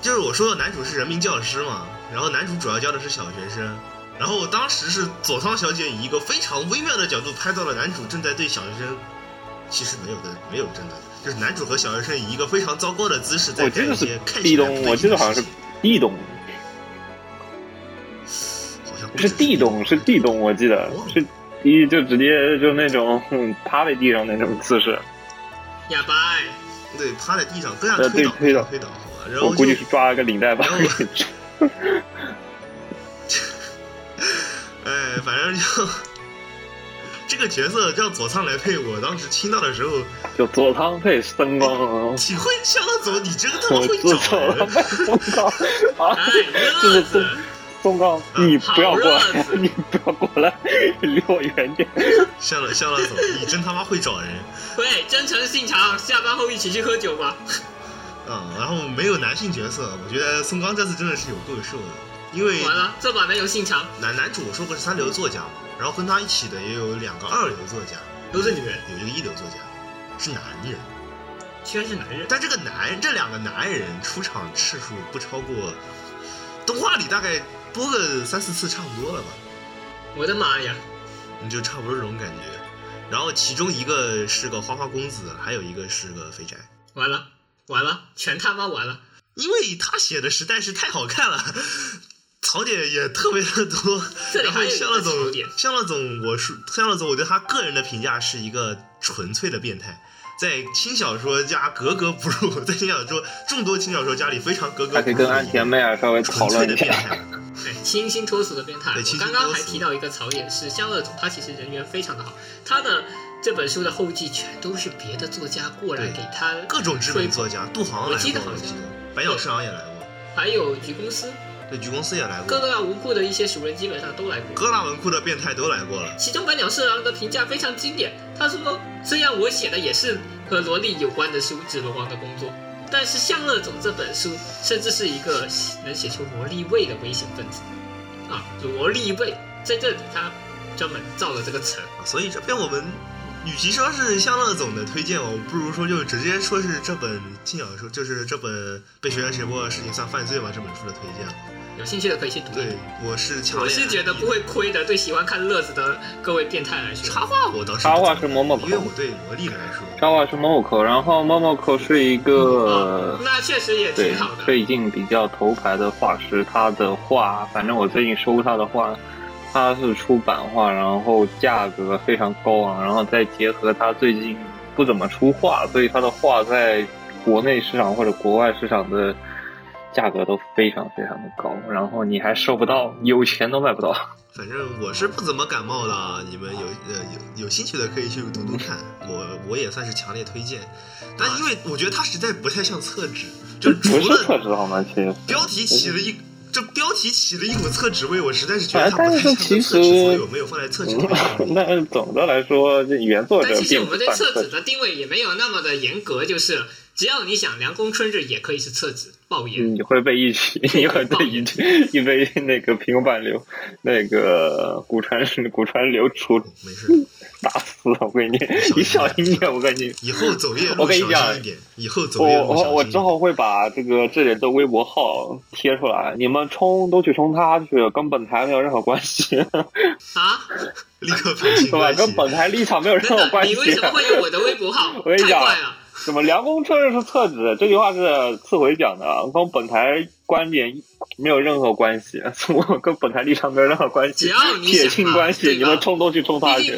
就是我说的男主是人民教师嘛，然后男主主要教的是小学生，然后当时是佐仓小姐以一个非常微妙的角度拍到了男主正在对小学生，其实没有的，没有真的，就是男主和小学生以一个非常糟糕的姿势在干一些看起我记得好像是的事情，地洞，好像不是地洞，是地洞，我记得是第一就直接就那种嗯趴在地上那种姿势，哑巴哎，对，趴在地上跟上呃推倒，对推倒。推倒，好吧，然后我估计是抓了个领带吧。然后正就这个角色让佐仓来配，我当时听到的时候，就佐仓配声光，体会向了走，你真他妈会找人。配 松冈 啊哎，，就是松乐子，松冈，你不要过来，你不要过来，离我远点。向了向了走，你真他妈会找人喂，真诚信长，下班后一起去喝酒吧。嗯、然后没有男性角色，我觉得松冈这次真的是有够受的，因为完了，这把没有信长，男男主我说过是三流作家嘛，然后跟他一起的也有两个二流作家，都是女人，有一个一流作家是男人。居然是男人。但这个男这两个男人出场次数不超过，动画里大概播个三四次差不多了吧，我的妈呀！你就差不多这种感觉。然后其中一个是个花花公子，还有一个是个肥宅。完了，完了，全他妈完了！因为他写的实在是太好看了，槽点也特别的多。然后这里还有一香乐总个槽点，香乐总，我是香乐总，我对他个人的评价是一个纯粹的变态。在轻小说家格格不入，在轻小说众多轻小说家里非常格格不入的一个。还可以跟安田妹儿稍微讨纯粹论一下。的变态。对，清新脱俗的变态。刚刚还提到一个槽点是，香乐总他其实人缘非常的好，他的这本书的后记全都是别的作家过来给他各种知名作家，杜航来过，我记得好像记得白鸟市场也来过，还有菊公司，对，菊公司也来过各过，大文库的一些熟人基本上都来过。各大文库的变态都来过了。其中百鸟社郎的评价非常经典，他说：“虽然我写的也是和萝莉有关的书，指罗王的工作，但是向乐总这本书甚至是一个能写出萝莉味的危险分子啊！萝莉味在这里他专门造了这个词所以这边我们与其说是向乐总的推荐，我不如说就直接说是这本轻小说，就是这本被学员胁迫的事情算犯罪吗？这本书的推荐。有兴趣的可以去读一对读。，我是强我是觉得不会亏的，对喜欢看乐子的各位变态来说。插画，我倒是插画是某某因为我对萝莉来说，插画是 Momoko，然后 Momoko 是一个哦，那确实也挺好的。最近比较头牌的画师，他的画，反正我最近收他的画，他是出版画，然后价格非常高昂，然后再结合他最近不怎么出画，所以他的画在国内市场或者国外市场的价格都非常非常的高，然后你还收不到，有钱都买不到。反正我是不怎么感冒的啊，你们有呃有有兴趣的可以去读读看，我我也算是强烈推荐。但因为我觉得它实在不太像厕纸，就除不是了厕纸好吗？其实，标题起了一。这标题起了一股厕纸味，我实在是觉得它不太像厕纸，所以我没有放在厕纸里。那总的来说，这原作者但其实我们对厕。纸的定位也没有那么的严格，就是只要你想凉宫春日也可以是厕纸爆炎。你会被一起，你会被一一杯那个平板流，那个古川古川流出 没事，打死我跟你，你小心点，我跟你。以后走夜路小我跟你讲心一点，以后走我夜路我我之。后会把这个这人的微博号贴出来，你们冲都去冲他去，跟本台没有任何关系，啊？立刻撇清对吧？关系跟。本台立场没有任何关系你。为什么会有我的微博号？我跟你讲！什么凉宫春日是厕纸？这句话是次回讲的，跟本台观点没有任何关系，我跟本台立场没有任何关系只，要你撇清关系，你们冲都去冲他去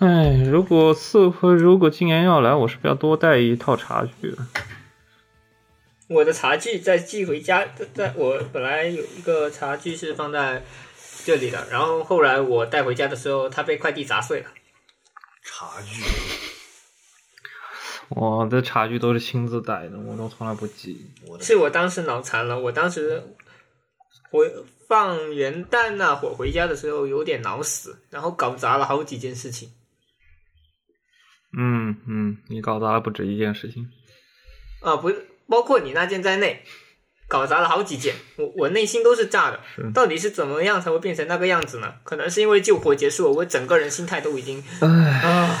哎，如果次回如果今年要来，我是不是要多带一套茶具？我的茶具在寄回家，在在我本来有一个茶具是放在这里的，然后后来我带回家的时候，它被快递砸碎了。茶具，我的茶具都是亲自带的，我都从来不寄。我是我当时脑残了，我当时回放元旦那会儿回家的时候有点脑死，然后搞砸了好几件事情。嗯嗯，你搞砸了不止一件事情。啊，不是，包括你那件在内，搞砸了好几件，我我内心都是炸的。到底是怎么样才会变成那个样子呢？可能是因为救火结束，我整个人心态都已经唉，